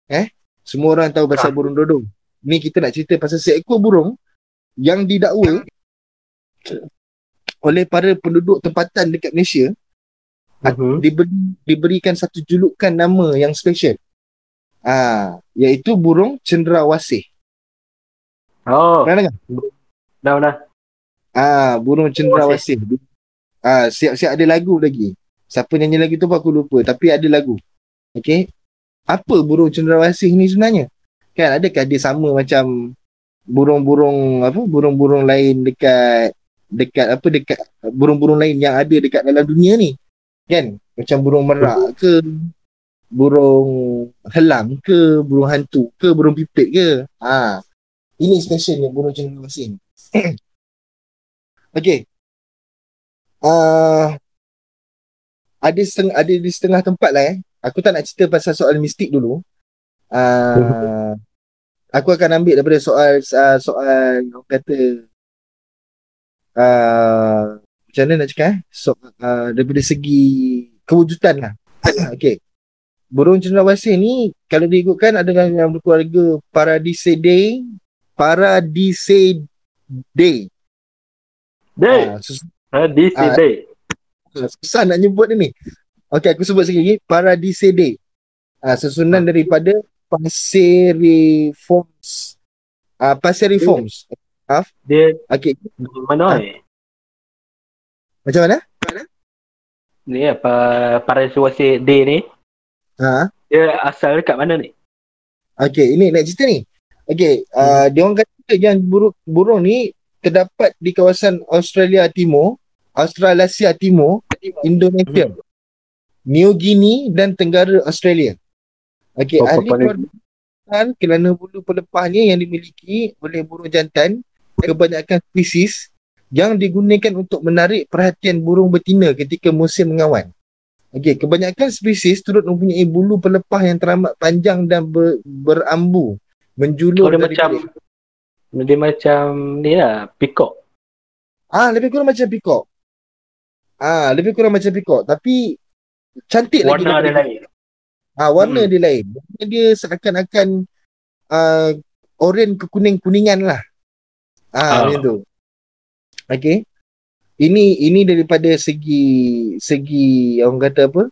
Eh? Semua orang tahu pasal Ah. burung dodo. Ni kita nak cerita pasal seekor burung yang didakwa oleh para penduduk tempatan dekat Malaysia Mhm. diberi, diberikan satu julukan nama yang special. Ah, iaitu burung cendrawasih. Oh, Pernah dengar? dah dah. Ah, burung cendrawasih. Ah, siap-siap ada lagu lagi. Siapa nyanyi lagu tu pun aku lupa, tapi ada lagu. Okey. Apa burung cendrawasih ni sebenarnya? Kan adakah dia sama macam burung-burung apa? Burung-burung lain dekat dekat apa dekat burung-burung lain yang ada dekat dalam dunia ni. Kan? Macam burung merak ke burung helang ke burung hantu ke burung pipit ke? Ha. Ini specialnya burung cendrawasih ni. Okey. Uh, ada setengah, ada di setengah tempat lah eh. Aku tak nak cerita pasal soal mistik dulu. Uh, aku akan ambil daripada soal uh, soal orang kata uh, macam mana nak cakap eh? So, uh, daripada segi kewujudan lah. okay. Burung cendrawasih ni kalau diikutkan adalah yang berkeluarga Paradisidae Paradisidae. Day. Sus- this is Ah. day. susah nak nyebut ni. Okey, aku sebut sekali lagi. Paradisidae. Ah, susunan daripada Passeriformes. Ah, Passeriformes. Dia Okey, mana Ah. ni? Macam mana? Ni apa para suasi day ni? Ha. Dia asal dekat mana ni? Okey, ini nak cerita ni. Okey, uh, dia orang kata yang burung burung ni terdapat di kawasan Australia Timur, Australasia Timur, Indonesia, New Guinea dan Tenggara Australia. Okey, Oh, ahli kerana bulu pelepahnya yang dimiliki oleh burung jantan kebanyakan spesies yang digunakan untuk menarik perhatian burung betina ketika musim mengawan. Okey, kebanyakan spesies turut mempunyai bulu pelepah yang teramat panjang dan ber, berambu, menjulur Oh, dia macam dia macam ni lah, peacock. Ah, lebih kurang macam peacock. Ah, lebih kurang macam peacock, tapi cantik lagi Warna dia lain. Ah, warna Hmm. dia lain. Warna dia seakan-akan uh, oren ke kuning-kuningan lah. Ah, Ah. macam tu. Okay. Ini ini daripada segi segi orang kata apa?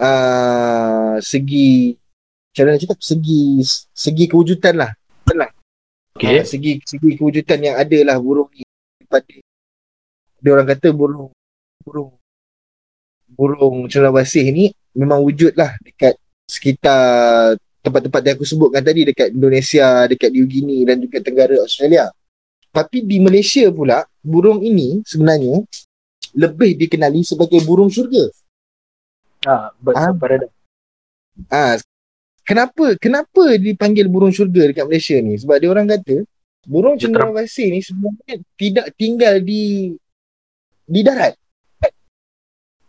Ah, segi mana nak cakap? Segi segi kewujudan lah. Okey. Ah, segi segi kewujudan yang ada lah burung ni daripada dia orang kata burung burung burung cendrawasih ni memang wujud lah dekat sekitar tempat-tempat yang aku sebutkan tadi dekat Indonesia, dekat New Guinea dan juga Tenggara Australia. Tapi di Malaysia pula burung ini sebenarnya lebih dikenali sebagai burung syurga. Ah, birds Ah. paradise. Ah, kenapa kenapa dipanggil burung syurga dekat Malaysia ni? Sebab dia orang kata burung Dia cendrawasih ni sebenarnya tidak tinggal di di darat.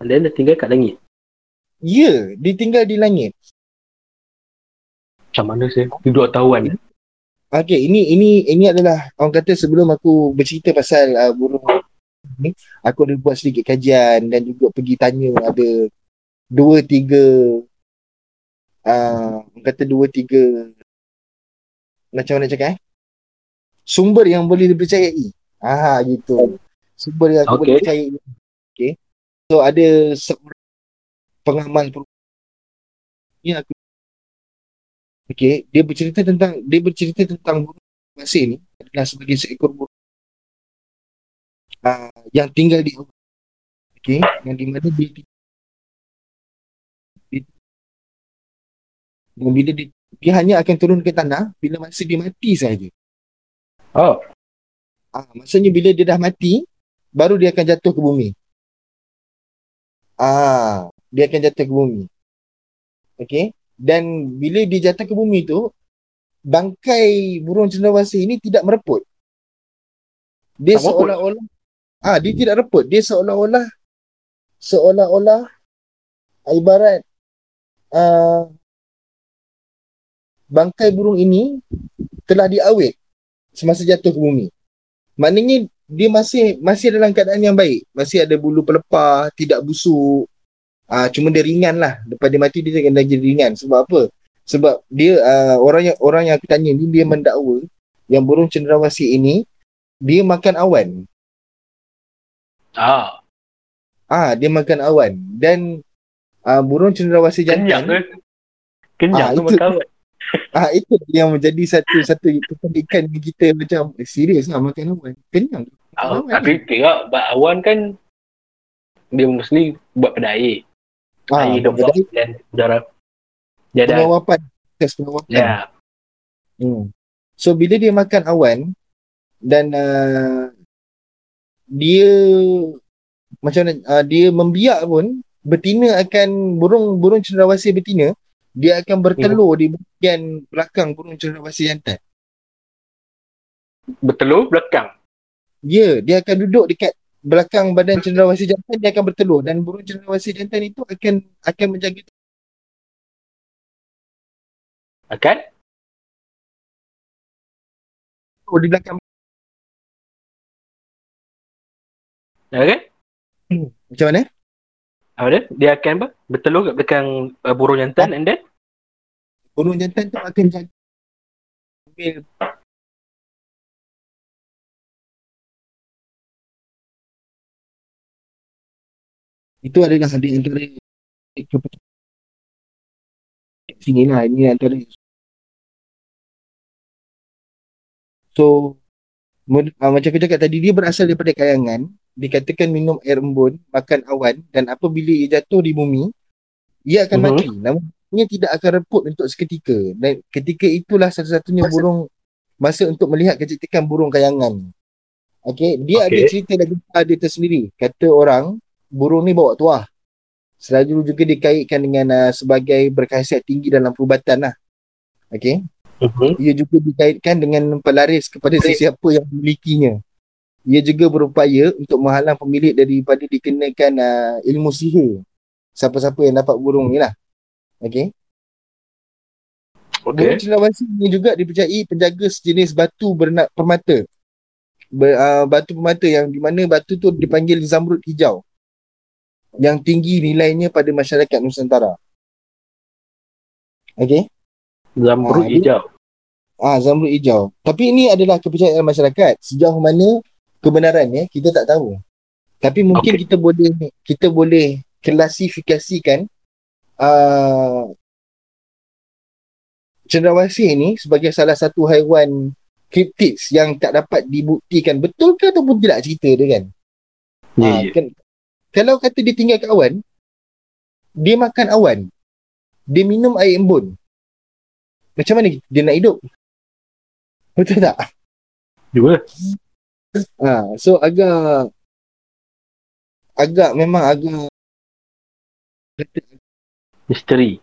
Dia dah tinggal kat langit. Ya, dia tinggal di langit. Macam mana sih? Duduk tahuan. Okey, ini ini ini adalah orang kata sebelum aku bercerita pasal uh, burung ni, aku ada buat sedikit kajian dan juga pergi tanya ada dua tiga uh, orang kata dua tiga macam mana cakap eh? Sumber yang boleh dipercayai. Ah gitu. Sumber yang aku Okey. boleh percayai. Okey. So ada seorang pengamal per- ni aku Okey, dia bercerita tentang dia bercerita tentang burung masih ni adalah sebagai seekor burung uh, yang tinggal di. Okey, yang di mana dia, dan bila dia, dia hanya akan turun ke tanah bila masa dia mati saja. Oh, Ah, maksudnya bila dia dah mati baru dia akan jatuh ke bumi. Ah, dia akan jatuh ke bumi. Okey. Dan bila dia jatuh ke bumi tu bangkai burung cendrawasih ini tidak mereput. Dia Tak seolah-olah ah dia tidak reput. Dia seolah-olah seolah-olah ibarat uh, bangkai burung ini telah diawet semasa jatuh ke bumi. Maknanya dia masih masih dalam keadaan yang baik. Masih ada bulu pelepah, tidak busuk. Ah cuma dia ringan lah. Lepas dia mati dia akan jadi ringan. Sebab apa? Sebab dia uh, orang yang orang yang aku tanya ni dia mendakwa yang burung cendrawasih ini dia makan awan. ah. Ah dia makan awan dan uh, burung cendrawasih Kenyang jantan ke? Kenyang Ah, tu itu- makan awan. Ah itu yang menjadi satu satu bagi kita macam eh, serius lah makan awan. Kenyang. Ah, Awan Tapi tengok awan kan dia mostly buat pada Ah, air hidup jadi dan udara. Dia ada pengawapan. Tes pengawapan. ya. Hmm. So bila dia makan awan dan uh, dia macam mana uh, dia membiak pun betina akan burung burung cenderawasih betina dia akan bertelur di bahagian belakang burung cenderawasih jantan. Bertelur belakang. Ya, dia akan duduk dekat belakang badan cenderawasih jantan dia akan bertelur dan burung cenderawasih jantan itu akan akan menjaga Akan? telur di belakang Okay? macam mana? Apa dia? Dia akan apa? Bertelur kat belakang uh, burung jantan and then Burung jantan tu akan jaga ambil itu adalah di antara kepentingan sini lah ini antara so uh, macam aku cakap tadi dia berasal daripada kayangan. Dikatakan minum air embun makan awan dan apabila ia jatuh di bumi ia akan Mhm. mati. Namun ia tidak akan reput untuk seketika. Dan ketika itulah satu-satunya burung masa untuk melihat kecantikan burung kayangan. Okey dia ada Okey. cerita lagi dia tersendiri. Kata orang burung ni bawa tuah selalu juga dikaitkan dengan uh, sebagai berkhasiat tinggi dalam perubatan lah okey uh-huh. ia juga dikaitkan dengan pelaris kepada sesiapa yang memilikinya. Ia juga berupaya untuk menghalang pemilik daripada dikenakan uh, ilmu sihir. Siapa-siapa yang dapat burung ni lah. Okay. Burung Okay. cenderawasih ni juga dipercayai penjaga sejenis batu bernak permata. Ber, uh, batu permata yang di mana batu tu dipanggil zamrud hijau. Yang tinggi nilainya pada masyarakat Nusantara. Okay. Zamrud Ah, hijau. Ah, zamrud hijau. Tapi ini adalah kepercayaan masyarakat. Sejauh mana kebenarannya kita tak tahu. Tapi mungkin Okey. kita boleh kita boleh klasifikasikan uh, cenderawasih ini sebagai salah satu haiwan kriptids yang tak dapat dibuktikan betul ke ataupun tidak cerita dia kan. Ya, Ah, ya. kan kalau kata dia tinggal kat awan, dia makan awan. Dia minum air embun. Macam mana dia nak hidup? Betul tak? Juga. Ha, so agak agak memang agak Misteri.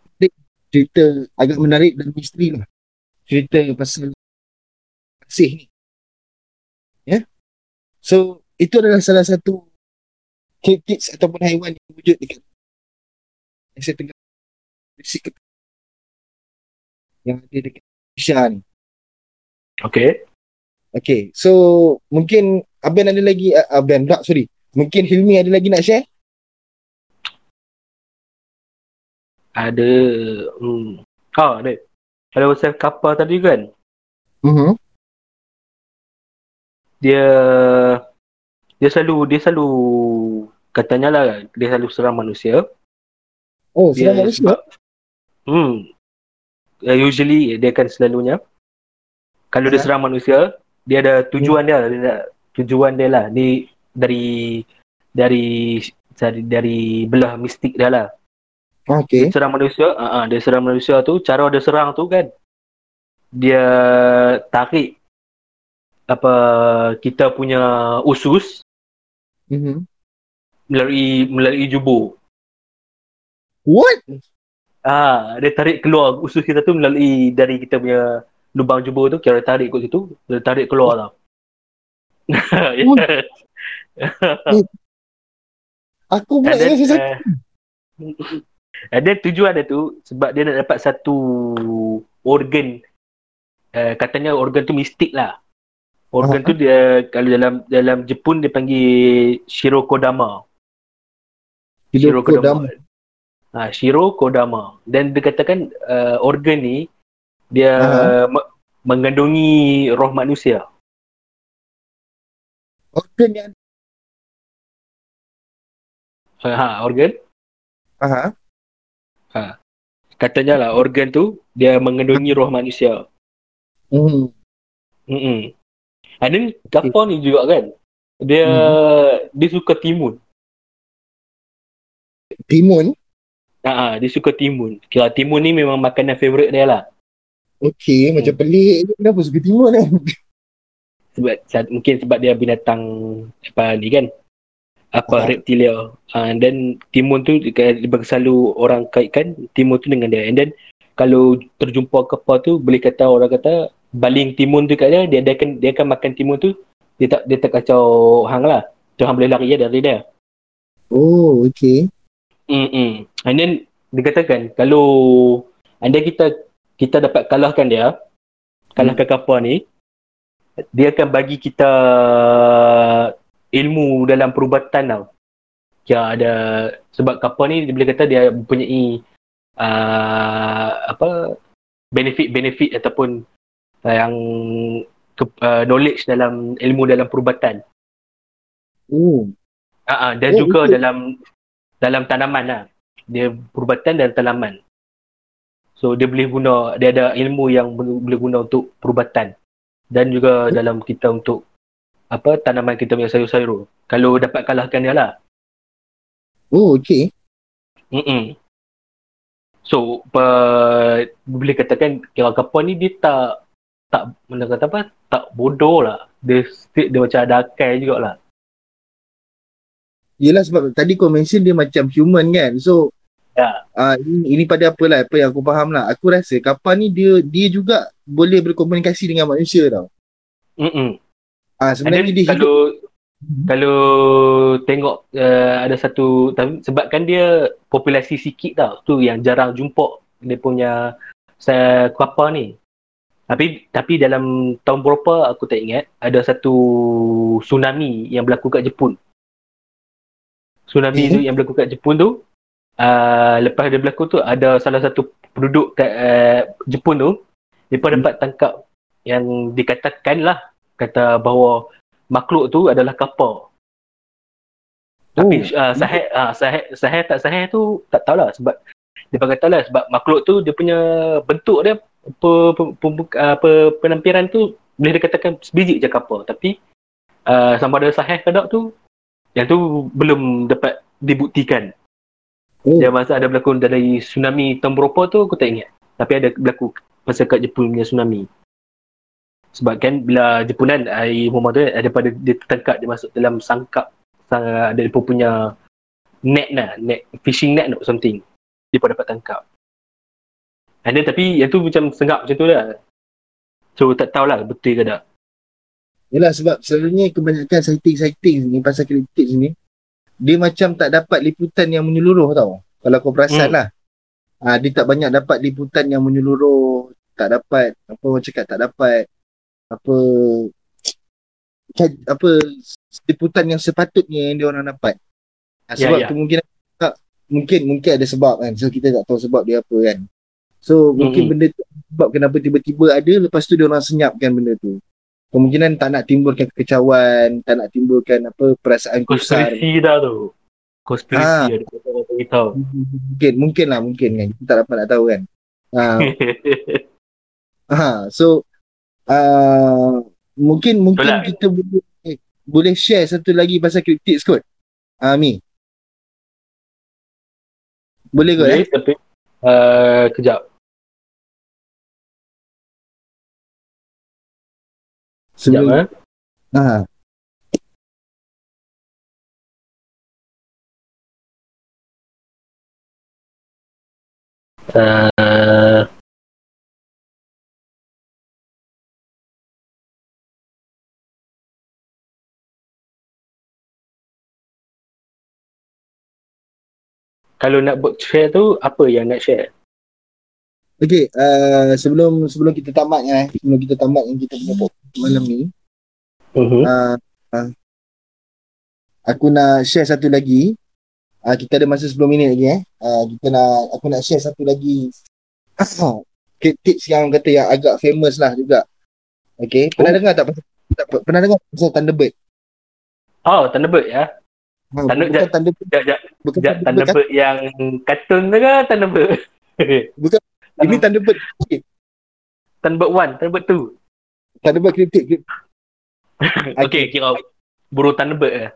cerita agak menarik dan misteri lah. Cerita pasal kasih ni. Ya. So itu adalah salah satu cryptids ataupun haiwan yang wujud dekat Asia Tenggara. Basic yang ada dekat Malaysia ni. Okay. Okay, so mungkin Aben ada lagi, uh, Aben tak, sorry. Mungkin Hilmi ada lagi nak share? Ada hmm. Oh, ada. Ada pasal kapal tadi kan. Uh-huh. Dia dia selalu dia selalu katanya lah dia selalu serang manusia. Oh, Dia serang manusia? sebab hmm uh, usually dia akan selalunya kalau dia Ha. serang manusia dia ada tujuan dia, dia nak, tujuan dia lah di dari dari dari, dari belah mistik dia lah. Okay. serang manusia, uh, uh, dia serang manusia tu, cara dia serang tu kan, dia tarik apa kita punya usus Uh-huh. Melalui melalui jubur. What? Ah, dia tarik keluar usus kita tu melalui dari kita punya lubang jubur tu, kira tarik kat situ, dia tarik keluar tau. yes. Aku pula yang uh, and then tujuan dia tu sebab dia nak dapat satu organ uh, katanya organ tu mistik lah. Organ Ah. tu dia kalau dalam dalam Jepun dia panggil Shirokodama. Hidup kodam. Ha, Shiro Kodama. Dan dia katakan uh, organ ni dia Aha. me- mengandungi roh manusia. Organ yang Ha, organ. Aha. katanya lah organ tu dia mengandungi roh manusia. Hmm. Hmm. And then kapal ni juga kan. Dia dia suka timun. Timun. Ha, ah, dia suka timun. Kira timun ni memang makanan favourite dia lah. Okey, Hmm. macam pelik je. Kenapa suka timun kan? Sebab mungkin sebab dia binatang apa ni kan. Apa Ah. reptilia. Uh, and then timun tu dia dia selalu orang kaitkan timun tu dengan dia. And then kalau terjumpa kapal tu boleh kata orang kata baling timun tu kat dia dia, dia akan dia akan makan timun tu dia tak dia tak kacau hang lah. Tu hang boleh lari je dari dia. Oh, okey. Mm-mm. And then dia katakan kalau anda kita kita dapat kalahkan dia, kalahkan kapal ni, dia akan bagi kita ilmu dalam perubatan tau. Ya ada sebab kapal ni dia boleh kata dia mempunyai uh, apa benefit-benefit ataupun uh, yang ke, uh, knowledge dalam ilmu dalam perubatan. Oh. Ah, uh, dan Oh, juga itu. dalam dalam tanaman lah. Dia perubatan dan tanaman. So dia boleh guna, dia ada ilmu yang boleh guna untuk perubatan. Dan juga dalam kita untuk apa tanaman kita punya sayur-sayur. Kalau dapat kalahkan dia lah. Oh, okey. Mm-mm. So uh, boleh katakan kira kapal ni dia tak tak mana kata apa tak bodoh lah. Dia dia macam ada akal jugalah. Yelah sebab tadi kau mention dia macam human kan. So Ya. uh, ini, ini pada apa lah apa yang aku faham lah. Aku rasa kapal ni dia dia juga boleh berkomunikasi dengan manusia tau. Mm-mm. Ah And sebenarnya then dia hidup kalau Mhm. kalau tengok uh, ada satu sebabkan dia populasi sikit tau tu yang jarang jumpa dia punya saya kapal ni tapi tapi dalam tahun berapa aku tak ingat ada satu tsunami yang berlaku kat Jepun tsunami Hmm. tu yang berlaku kat Jepun tu uh, lepas dia berlaku tu ada salah satu penduduk kat uh, Jepun tu mereka Hmm. dapat tangkap yang dikatakan lah kata bahawa makhluk tu adalah kapal. Tapi Oh. uh, sahih, uh, sahih, sahih tak sahih tu tak tahulah sebab dia kata lah sebab makhluk tu dia punya bentuk dia pe, pe, pe, apa penampilan tu boleh dikatakan sebiji je kapal tapi uh, sama ada sahih ke tak tu yang tu belum dapat dibuktikan. Oh. Dia masa ada berlaku dari tsunami tahun berapa tu aku tak ingat. Tapi ada berlaku masa kat Jepun punya tsunami. Sebab kan bila Jepunan air rumah tu daripada dia tertangkap dia masuk dalam sangkap sang, ada dia punya net lah, net fishing net or something. Dia pun dapat tangkap. And then tapi yang tu macam sengap macam tu lah. So tak tahulah betul ke tak. Yelah sebab selalunya kebanyakan sighting-sighting ni pasal kritik ni dia macam tak dapat liputan yang menyeluruh tau. Kalau kau perasan Hmm. lah. Ah, dia tak banyak dapat liputan yang menyeluruh, tak dapat apa orang cakap tak dapat apa ka- apa liputan yang sepatutnya yang dia orang dapat. Ya, sebab ya. kemungkinan tak, mungkin mungkin ada sebab kan. So kita tak tahu sebab dia apa kan. So mungkin Mm-mm. benda tu sebab kenapa tiba-tiba ada lepas tu dia orang senyapkan benda tu. Kemungkinan tak nak timbulkan kekecauan, tak nak timbulkan apa perasaan kusar. Konspirasi dah tu. Konspirasi Ah. ada beritahu. Mungkin mungkin lah mungkin kan. Kita tak dapat nak tahu kan. Ha, ha so uh, mungkin mungkin lah. kita boleh eh, boleh share satu lagi pasal cryptids kot. Ah Mi. Boleh kot eh? Boleh tapi uh, kejap. Sebelum eh. ha. Uh, kalau nak buat share tu apa yang nak share? Okey, uh, sebelum sebelum kita tamat eh, sebelum kita tamat yang kita punya malam ni, Uh-huh. uh, uh, aku nak share satu lagi. Uh, kita ada masa 10 minit lagi eh. Uh, kita nak aku nak share satu lagi uh, tips yang kata yang agak famous lah juga. Okey, pernah Oh. dengar tak pasal tak, pernah dengar pasal Thunderbird? Oh, Thunderbird ya. Ha, Thunder- bukan Thunderbird, Jap, jap, bukan jap Thunderbird kan? Yang kartun tu ke Thunderbird? Ini Thunderbird Thunderbird 1, Thunderbird 2. Thunderbird kritik kritik. Okay, kira burung Thunderbird eh.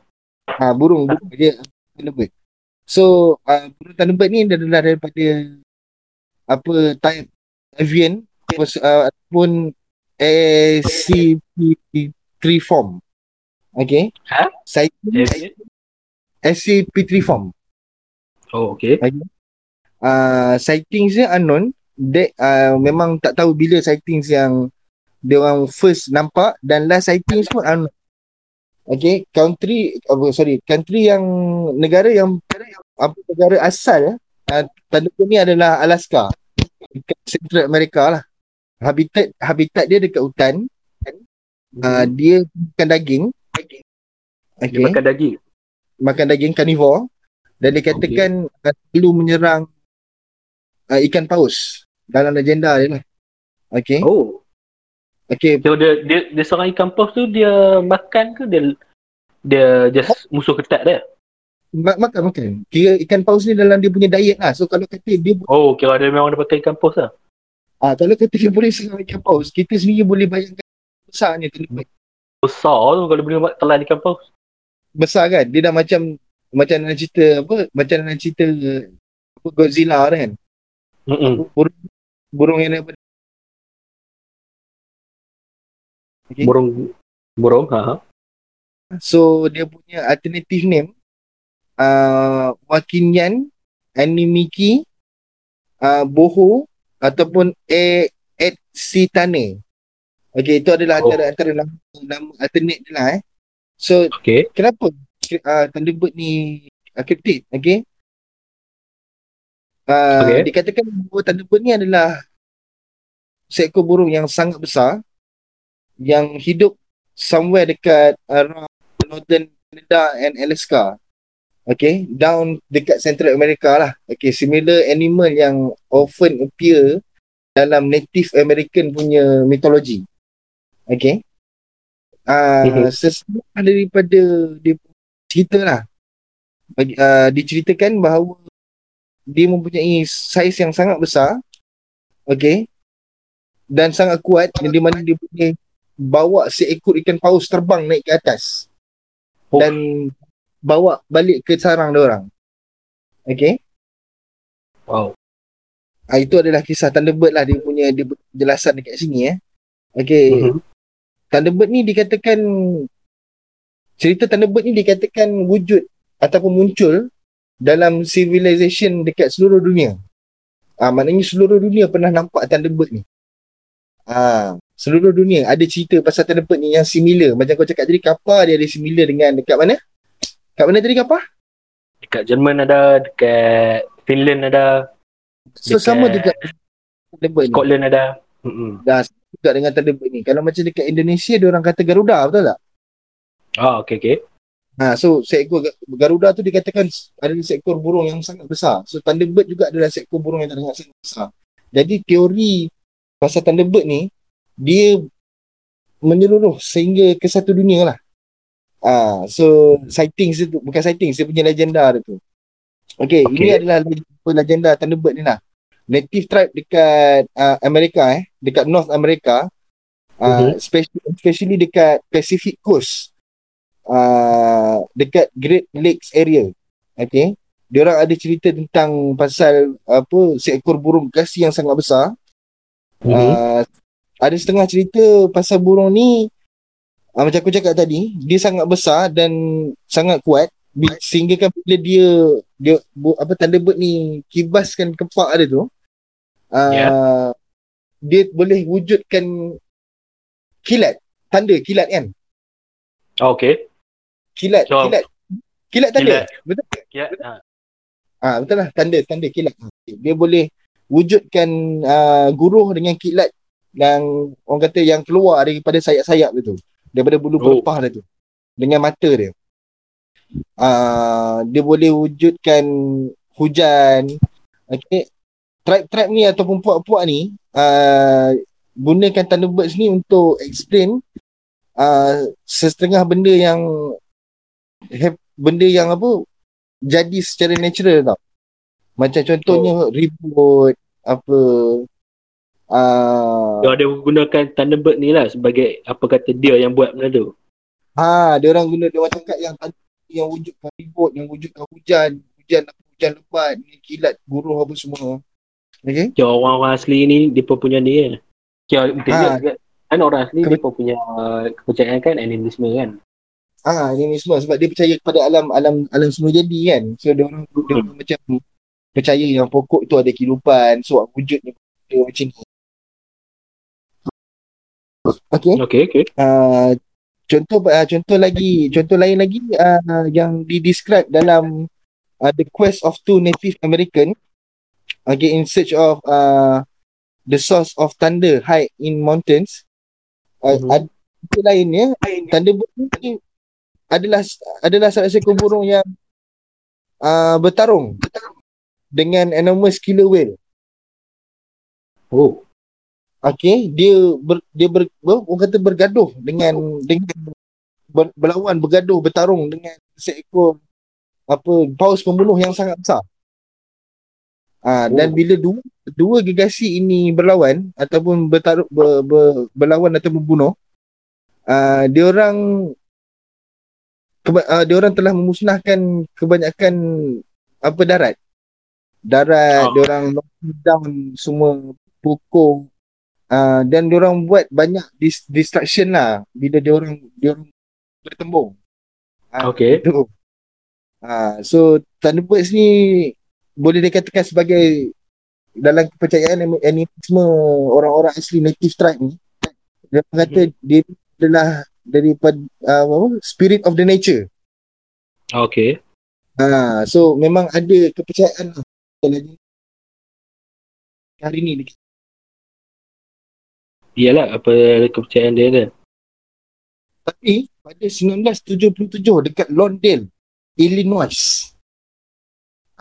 Ha, burung, burung dia Thunderbird. So, uh, burung Thunderbird ni adalah daripada apa type avian uh, ataupun SCP-3 form. Okay. Ha? Avian? SCP-3 form. Oh, okay. Uh, sightings dia unknown. Dia uh, memang tak tahu bila sightings yang dia orang first nampak dan last sightings pun unknown. Okay, country apa sorry, country yang negara yang apa negara asal uh, tanda tu ni adalah Alaska. Dekat Central America lah. Habitat habitat dia dekat hutan. Uh, dia makan daging. Dia Okay, makan, makan daging. makan daging carnivore dan dikatakan okay. selalu menyerang uh, ikan paus dalam legenda dia lah. Okay. Oh. Okay, So dia dia dia seorang ikan paus tu dia makan ke dia dia just musuh ketat dia? ma- makan makan. Kira ikan paus ni dalam dia punya diet lah. So kalau kata dia Oh, kira dia memang dia pakai ikan paus lah. ah kalau kata dia boleh serang ikan paus, kita sendiri boleh bayangkan besarnya terlibat. Besar tu kalau boleh mak- telan ikan paus. Besar kan? Dia dah macam macam dalam cerita apa? Macam dalam cerita apa, Godzilla kan? Mm-mm. Burung, burung yang daripada Okay. Burung burung ha. ha. So dia punya alternative name uh, Wakinyan Animiki uh, Boho ataupun A Etsitane. Okay, itu adalah Oh. antara antara nama, nama alternate dia lah eh. So Okay. kenapa uh, Thunderbird ni uh, cryptid, okay? Uh, Okay. Dikatakan bahawa Thunderbird ni adalah seekor burung yang sangat besar yang hidup somewhere dekat around northern Canada and Alaska. Okay, down dekat Central America lah. Okay, similar animal yang often appear dalam Native American punya mythology. Okay. Uh, Mhm. sesuai daripada dia cerita lah. Bagi, uh, diceritakan bahawa dia mempunyai saiz yang sangat besar. Okay. Dan sangat kuat di mana dia boleh bawa seekor ikan paus terbang naik ke atas. Oh. Dan bawa balik ke sarang dia orang. Okay. Wow. Ah, itu adalah kisah Thunderbird lah dia punya dia penjelasan dekat sini eh. Okay. Mhm. Thunderbird ni dikatakan cerita Thunderbird ni dikatakan wujud ataupun muncul dalam civilization dekat seluruh dunia. Ah maknanya seluruh dunia pernah nampak Thunderbird ni. Ah seluruh dunia ada cerita pasal Thunderbird ni yang similar. Macam kau cakap tadi kapal dia ada similar dengan dekat mana? Kat mana tadi kapal? Dekat Jerman ada, dekat Finland ada, So Dekat sama juga Thunderbird ni. Scotland ada. Dah juga dengan Thunderbird ni. Kalau macam dekat Indonesia dia orang kata Garuda betul tak? Ah, okay, okay. Ha, so seekor Ga- Garuda tu dikatakan adalah seekor burung yang sangat besar. So Thunderbird juga adalah seekor burung yang sangat besar. Jadi teori pasal Thunderbird ni dia menyeluruh sehingga ke satu dunia lah. Ah, so sightings itu bukan sightings dia punya legenda dia tu. Okay, okay. ini adalah leg- legenda Thunderbird ni lah. Native tribe dekat uh, Amerika eh, dekat North America, uh, Mhm. especially, especially dekat Pacific Coast, uh, dekat Great Lakes area. Okay. Dia orang ada cerita tentang pasal apa seekor burung bekasi yang sangat besar. Mhm. Uh, ada setengah cerita pasal burung ni uh, macam aku cakap tadi, dia sangat besar dan sangat kuat sehingga kan bila dia dia bu, apa Thunderbird ni kibaskan kepak dia tu uh, Ya. dia boleh wujudkan kilat thunder kilat kan Oh, okay. kilat So, kilat kilat thunder kilat. betul Ya. ah. ah betul lah thunder thunder kilat dia boleh wujudkan uh, guruh dengan kilat yang orang kata yang keluar daripada sayap-sayap dia tu. Daripada bulu Oh. pelepah dia tu. Dengan mata dia. Uh, dia boleh wujudkan hujan. Okey. Tribe-tribe ni ataupun puak-puak ni uh, gunakan Thunderbirds ni untuk explain uh, setengah benda yang hap- benda yang apa jadi secara natural tau. Macam contohnya ribut apa uh, Dia ada gunakan Thunderbird ni lah sebagai apa kata dia yang buat benda tu. ha dia orang guna dia orang cakap yang yang wujudkan ribut, yang wujudkan hujan, hujan hujan lebat, ni kilat guruh apa semua. Okey. Kira orang-orang asli ni dia pun punya ni kan. Kira betul Ha. Kan orang asli dia pun punya uh, kepercayaan kan animisme kan. Ah, ni semua sebab dia percaya kepada alam alam alam semua jadi kan. So dia orang dia orang macam percaya yang pokok tu ada kehidupan, so wujudnya dia macam ni. Okey. Okay, okay. Uh, contoh uh, contoh lagi, contoh lain lagi uh, yang di describe dalam uh, The Quest of Two Native American okay, in search of uh, the source of thunder high in mountains. Uh, Mhm. Ada itu lainnya, Thunderbird ni adalah adalah salah seekor burung yang uh, bertarung dengan enormous killer whale. Oh, Okey, dia ber, dia ber, ber, orang kata bergaduh dengan dengan ber, berlawan bergaduh bertarung dengan seekor apa paus pembunuh yang sangat besar. Ah dan Oh. bila dua dua gegasi ini berlawan ataupun bertaruh ber, ber, berlawan atau membunuh ah dia orang keba, ah, dia orang telah memusnahkan kebanyakan apa darat. Darat, Ah. dia orang down semua pokok Uh, dan dia orang buat banyak dis- distraction lah bila dia orang dia orang bertembung. Ah, okay. tu. Ah, so Thunderbirds ni boleh dikatakan sebagai dalam kepercayaan anim- animisme orang-orang asli native tribe ni dia kata dia adalah daripada uh, apa spirit of the nature. Okay. Ah, so memang ada kepercayaan lah. Lagi hari ni Iyalah apa kepercayaan dia kan. Tapi pada 1977 dekat Lawndale, Illinois.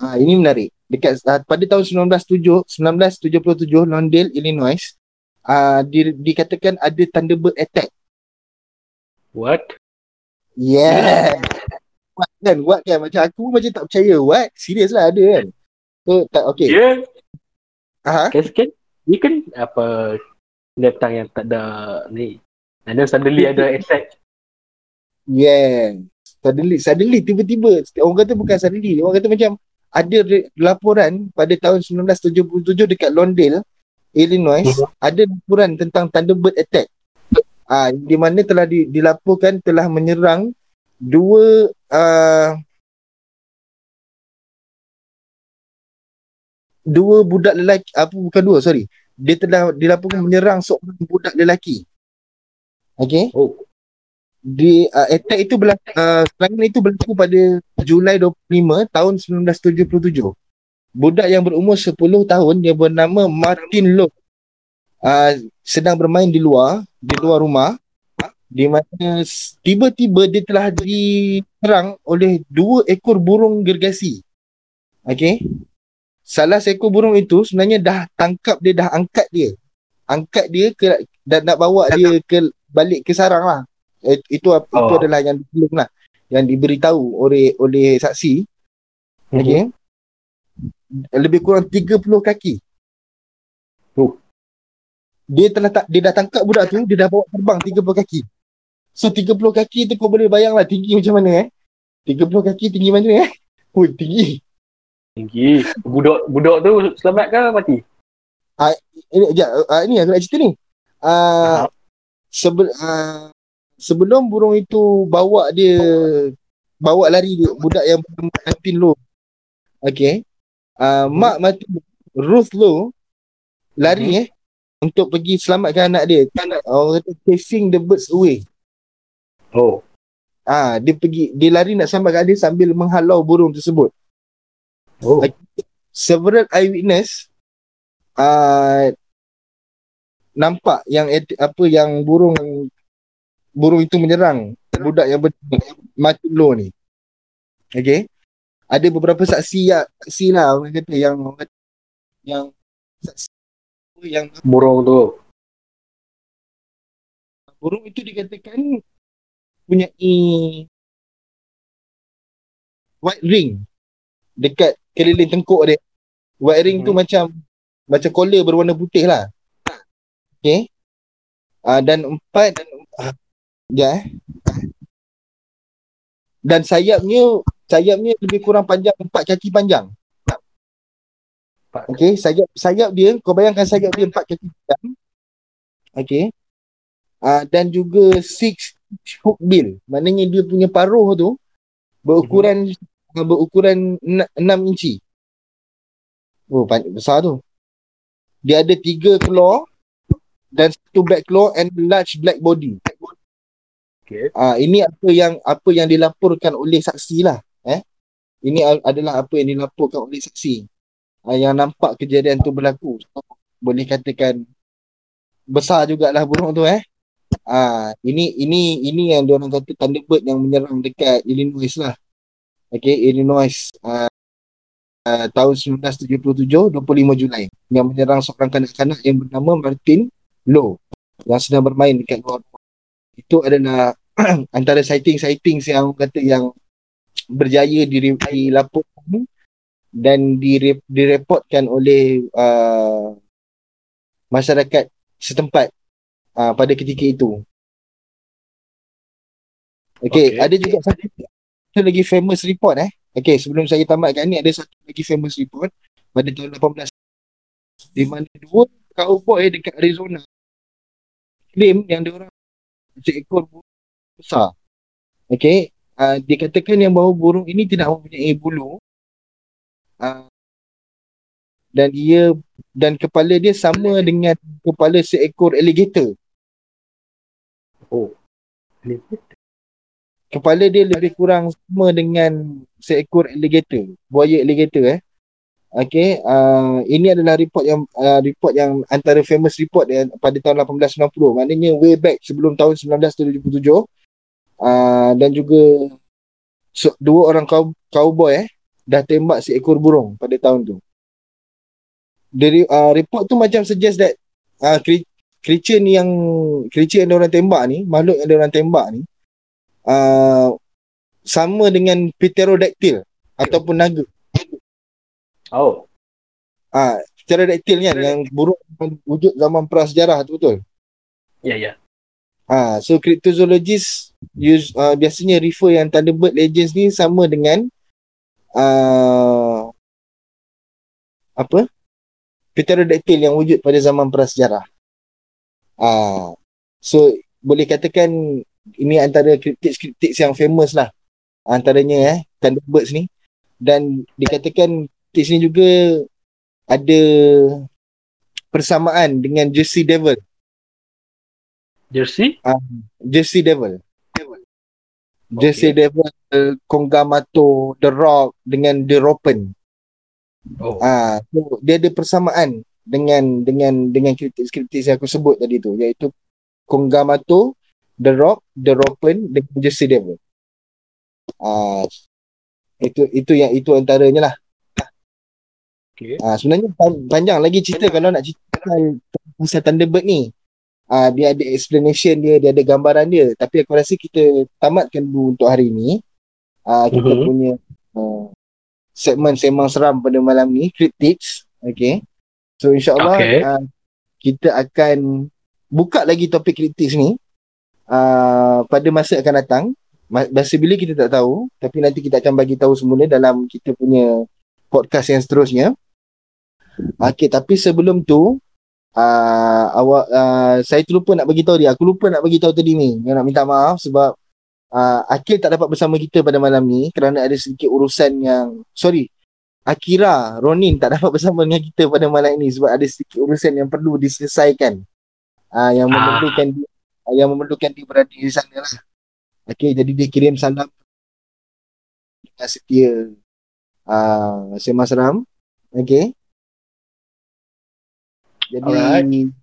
Ha, ini menarik. Dekat uh, pada tahun 1977, 1977 Lawndale, Illinois, uh, di, dikatakan ada Thunderbird attack. What? Yeah. What kan? What kan? Macam aku macam tak percaya. What? Serius lah ada kan? So, tak, okay. Yeah. Ha? Kan, kan, ni kan apa datang yang tak ada ni. And then suddenly ada attack. Yeah. Suddenly, suddenly tiba-tiba orang kata bukan suddenly, orang kata macam ada re- laporan pada tahun 1977 dekat Lawndale, Illinois, Mhm. ada laporan tentang Thunderbird attack. Ah, di mana telah di, dilaporkan telah menyerang dua uh, dua budak lelaki apa bukan dua sorry dia telah dilaporkan menyerang seorang budak lelaki okey Oh. di uh, attack itu berlaku uh, serangan itu berlaku pada Julai 25 tahun 1977. Budak yang berumur 10 tahun dia bernama Martin Lowe. Uh, sedang bermain di luar, di luar rumah di mana tiba-tiba dia telah diserang oleh dua ekor burung gergasi. Okey. Salah seekor burung itu sebenarnya dah tangkap dia dah angkat dia. Angkat dia ke dan nak bawa dia ke balik ke sarang lah. Eh, itu ap- itu Oh. adalah yang belum lah yang diberitahu oleh oleh saksi. Okey. Lebih kurang 30 kaki. Oh. Dia telah tak dia dah tangkap budak tu, dia dah bawa terbang 30 kaki. So 30 kaki tu kau boleh bayang lah tinggi macam mana eh. 30 kaki tinggi mana eh? Ui, tinggi. Tinggi. Budak budak tu selamat ke mati? Ini sekejap, uh, ini aku nak cerita ni. Uh, sebel, uh, sebelum burung itu bawa dia bawa lari dia, budak yang Martin Low. Okay. Uh, mak Martin Ruth Low lari eh untuk pergi selamatkan anak dia. Orang kata chasing the birds away. Oh. Ah, dia pergi dia lari nak selamatkan dia sambil menghalau burung tersebut. Oh. Several eyewitness uh, nampak yang apa yang burung burung itu menyerang budak yang bernama Martin Low ni. Okay. Ada beberapa saksi ya, saksi lah orang kata yang yang saksi yang Burung tu. burung itu dikatakan punya white ring dekat keliling tengkuk dia. White ring tu Hmm. macam macam collar berwarna putih lah. Okay. Uh, dan empat uh, ya eh. Dan sayapnya sayapnya lebih kurang panjang empat kaki panjang. Okay, sayap sayap dia, kau bayangkan sayap dia empat kaki panjang. Okay. Uh, dan juga six hook bill. Maknanya dia punya paruh tu berukuran mm-hmm. Berukuran 6 inci. Oh, banyak besar tu. Dia ada tiga claw dan satu black claw and large black body. Okay. Ah, ini apa yang apa yang dilaporkan oleh saksi lah. Eh? Ini adalah apa yang dilaporkan oleh saksi. Uh, yang nampak kejadian tu berlaku. So, boleh katakan besar jugalah burung tu eh. Ah, ini ini ini yang dia orang kata Thunderbird yang menyerang dekat Illinois lah. Okay, Illinois uh, uh, tahun 1977, 25 Julai yang menyerang seorang kanak-kanak yang bernama Martin Low yang sedang bermain dekat luar. Itu adalah antara sighting-sighting yang kata yang berjaya dilaporkan dan direportkan oleh uh, masyarakat setempat uh, pada ketika itu. Okay, okay. ada juga satu, satu lagi famous report eh. Okay, sebelum saya tamatkan ni ada satu lagi famous report pada tahun 18 di mana dua cowboy dekat Arizona claim yang dia orang seekor burung besar. Okay, uh, dikatakan yang bahawa burung ini tidak mempunyai bulu uh, dan dia dan kepala dia sama dengan kepala seekor alligator. Oh. Kepala dia lebih kurang sama dengan seekor alligator, buaya alligator eh. Okay, uh, ini adalah report yang uh, report yang antara famous report yang pada tahun 1890. Maknanya way back sebelum tahun 1977. Uh, dan juga so, dua orang cow, cowboy eh dah tembak seekor burung pada tahun tu dari uh, report tu macam suggest that uh, creature ni yang creature yang orang tembak ni makhluk yang orang tembak ni uh, sama dengan pterodactyl ataupun naga oh ah uh, pterodactyl kan yang burung wujud zaman prasejarah tu betul ya yeah, ya yeah. Ah, so cryptozoologist use uh, biasanya refer yang Thunderbird Legends ni sama dengan uh, apa? pterodactyl yang wujud pada zaman prasejarah. Ah, so boleh katakan ini antara kriptik-kriptik yang famous lah. Antaranya eh, Thunderbirds ni. Dan dikatakan kriptik ni juga ada persamaan dengan Jersey Devil. Jersey? Ah, Jersey Devil. Okay. Jersey Devil, Kongamato, The Rock dengan The Ropen. Oh. Ah, so dia ada persamaan dengan dengan dengan kritik-kritik yang aku sebut tadi tu iaitu Kongamato, The Rock, The Ropen dan Jesse Devil. Ah, itu itu yang itu antaranya lah. Okay. Ah, sebenarnya panjang lagi cerita kalau nak cerita pasal Thunderbird ni. Ah, dia ada explanation dia, dia ada gambaran dia. Tapi aku rasa kita tamatkan dulu untuk hari ni. Ah, kita uh-huh. punya uh, segmen sembang seram pada malam ni Critics okay so insyaAllah okay. uh, kita akan buka lagi topik Critics ni uh, pada masa akan datang masa bila kita tak tahu tapi nanti kita akan bagi tahu semula dalam kita punya podcast yang seterusnya. Okay tapi sebelum tu uh, awak uh, saya terlupa nak bagi tahu dia. Aku lupa nak bagi tahu tadi ni. Yang nak minta maaf sebab uh, Akil tak dapat bersama kita pada malam ni kerana ada sedikit urusan yang sorry Akira Ronin tak dapat bersama dengan kita pada malam ini sebab ada sedikit urusan yang perlu diselesaikan. Uh, yang ah. memerlukan dia, uh, yang memerlukan dia berada di sana lah. Okay, jadi dia kirim salam dengan setia uh, Semas Ram. Okay. Jadi Alright.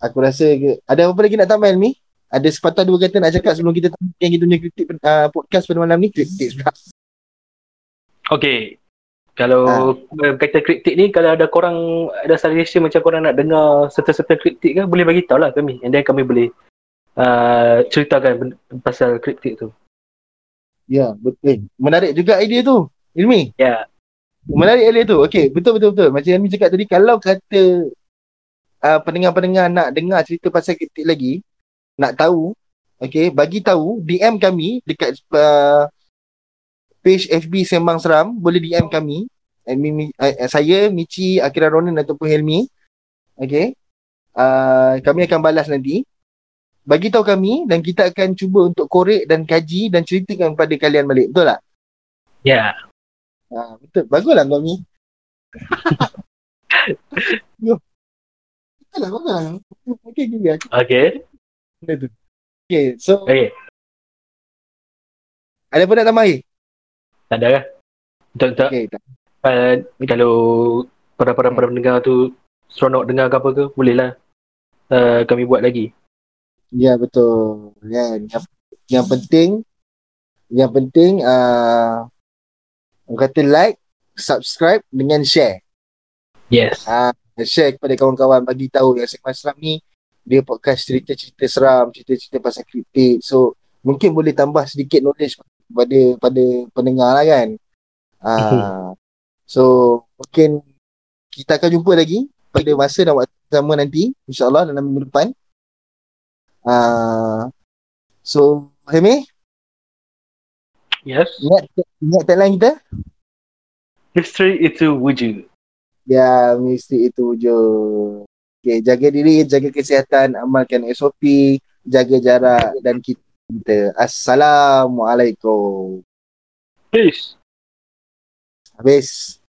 aku rasa ada apa lagi nak tambah ni? ada sepatah dua kata nak cakap sebelum kita tanya kita punya kritik uh, podcast pada malam ni kritik juga. Okay. Kalau ha. kata kritik ni kalau ada korang ada suggestion macam korang nak dengar serta-serta kritik kan boleh bagi tahu lah kami and then kami boleh uh, ceritakan pasal kritik tu. Ya, betul. Menarik juga idea tu. Ilmi. Ya. Menarik earlier tu. Okay, betul betul betul. Macam yang Mi cakap tadi, kalau kata uh, pendengar-pendengar nak dengar cerita pasal kritik lagi, nak tahu, okay, bagi tahu, DM kami dekat uh, page FB Sembang Seram, boleh DM kami. And mi, uh, saya, Michi, Akira Ronan ataupun Helmi. Okay. Uh, kami akan balas nanti. Bagi tahu kami dan kita akan cuba untuk korek dan kaji dan ceritakan kepada kalian balik. Betul tak? Ya. Ha, betul. Baguslah kau ni. Yo. Betul lah, bagus lah. Okay, gini lah. Okay. Okay, so Okay. ada apa nak tambah lagi? Tak ada kan? Untuk, untuk Okay, tak. uh, kalau para-para para pendengar tu seronok dengar ke apa ke, bolehlah uh, kami buat lagi. Ya, betul. Kan? Yang, yang penting, yang penting, uh, orang kata like, subscribe dengan share. Yes. Ah, share kepada kawan-kawan bagi tahu yang Segmen Seram ni dia podcast cerita-cerita seram, cerita-cerita pasal kritik. So, mungkin boleh tambah sedikit knowledge pada pada pendengar lah kan. Ah, so, mungkin kita akan jumpa lagi pada masa dan waktu sama nanti insyaAllah dalam minggu depan. Ah, so, Hemi, Yes. ingat, ingat tagline kita? Misteri itu wujud. Ya, mesti itu je. Okay, jaga diri, jaga kesihatan, amalkan SOP, jaga jarak dan kita. Assalamualaikum. Peace. Habis.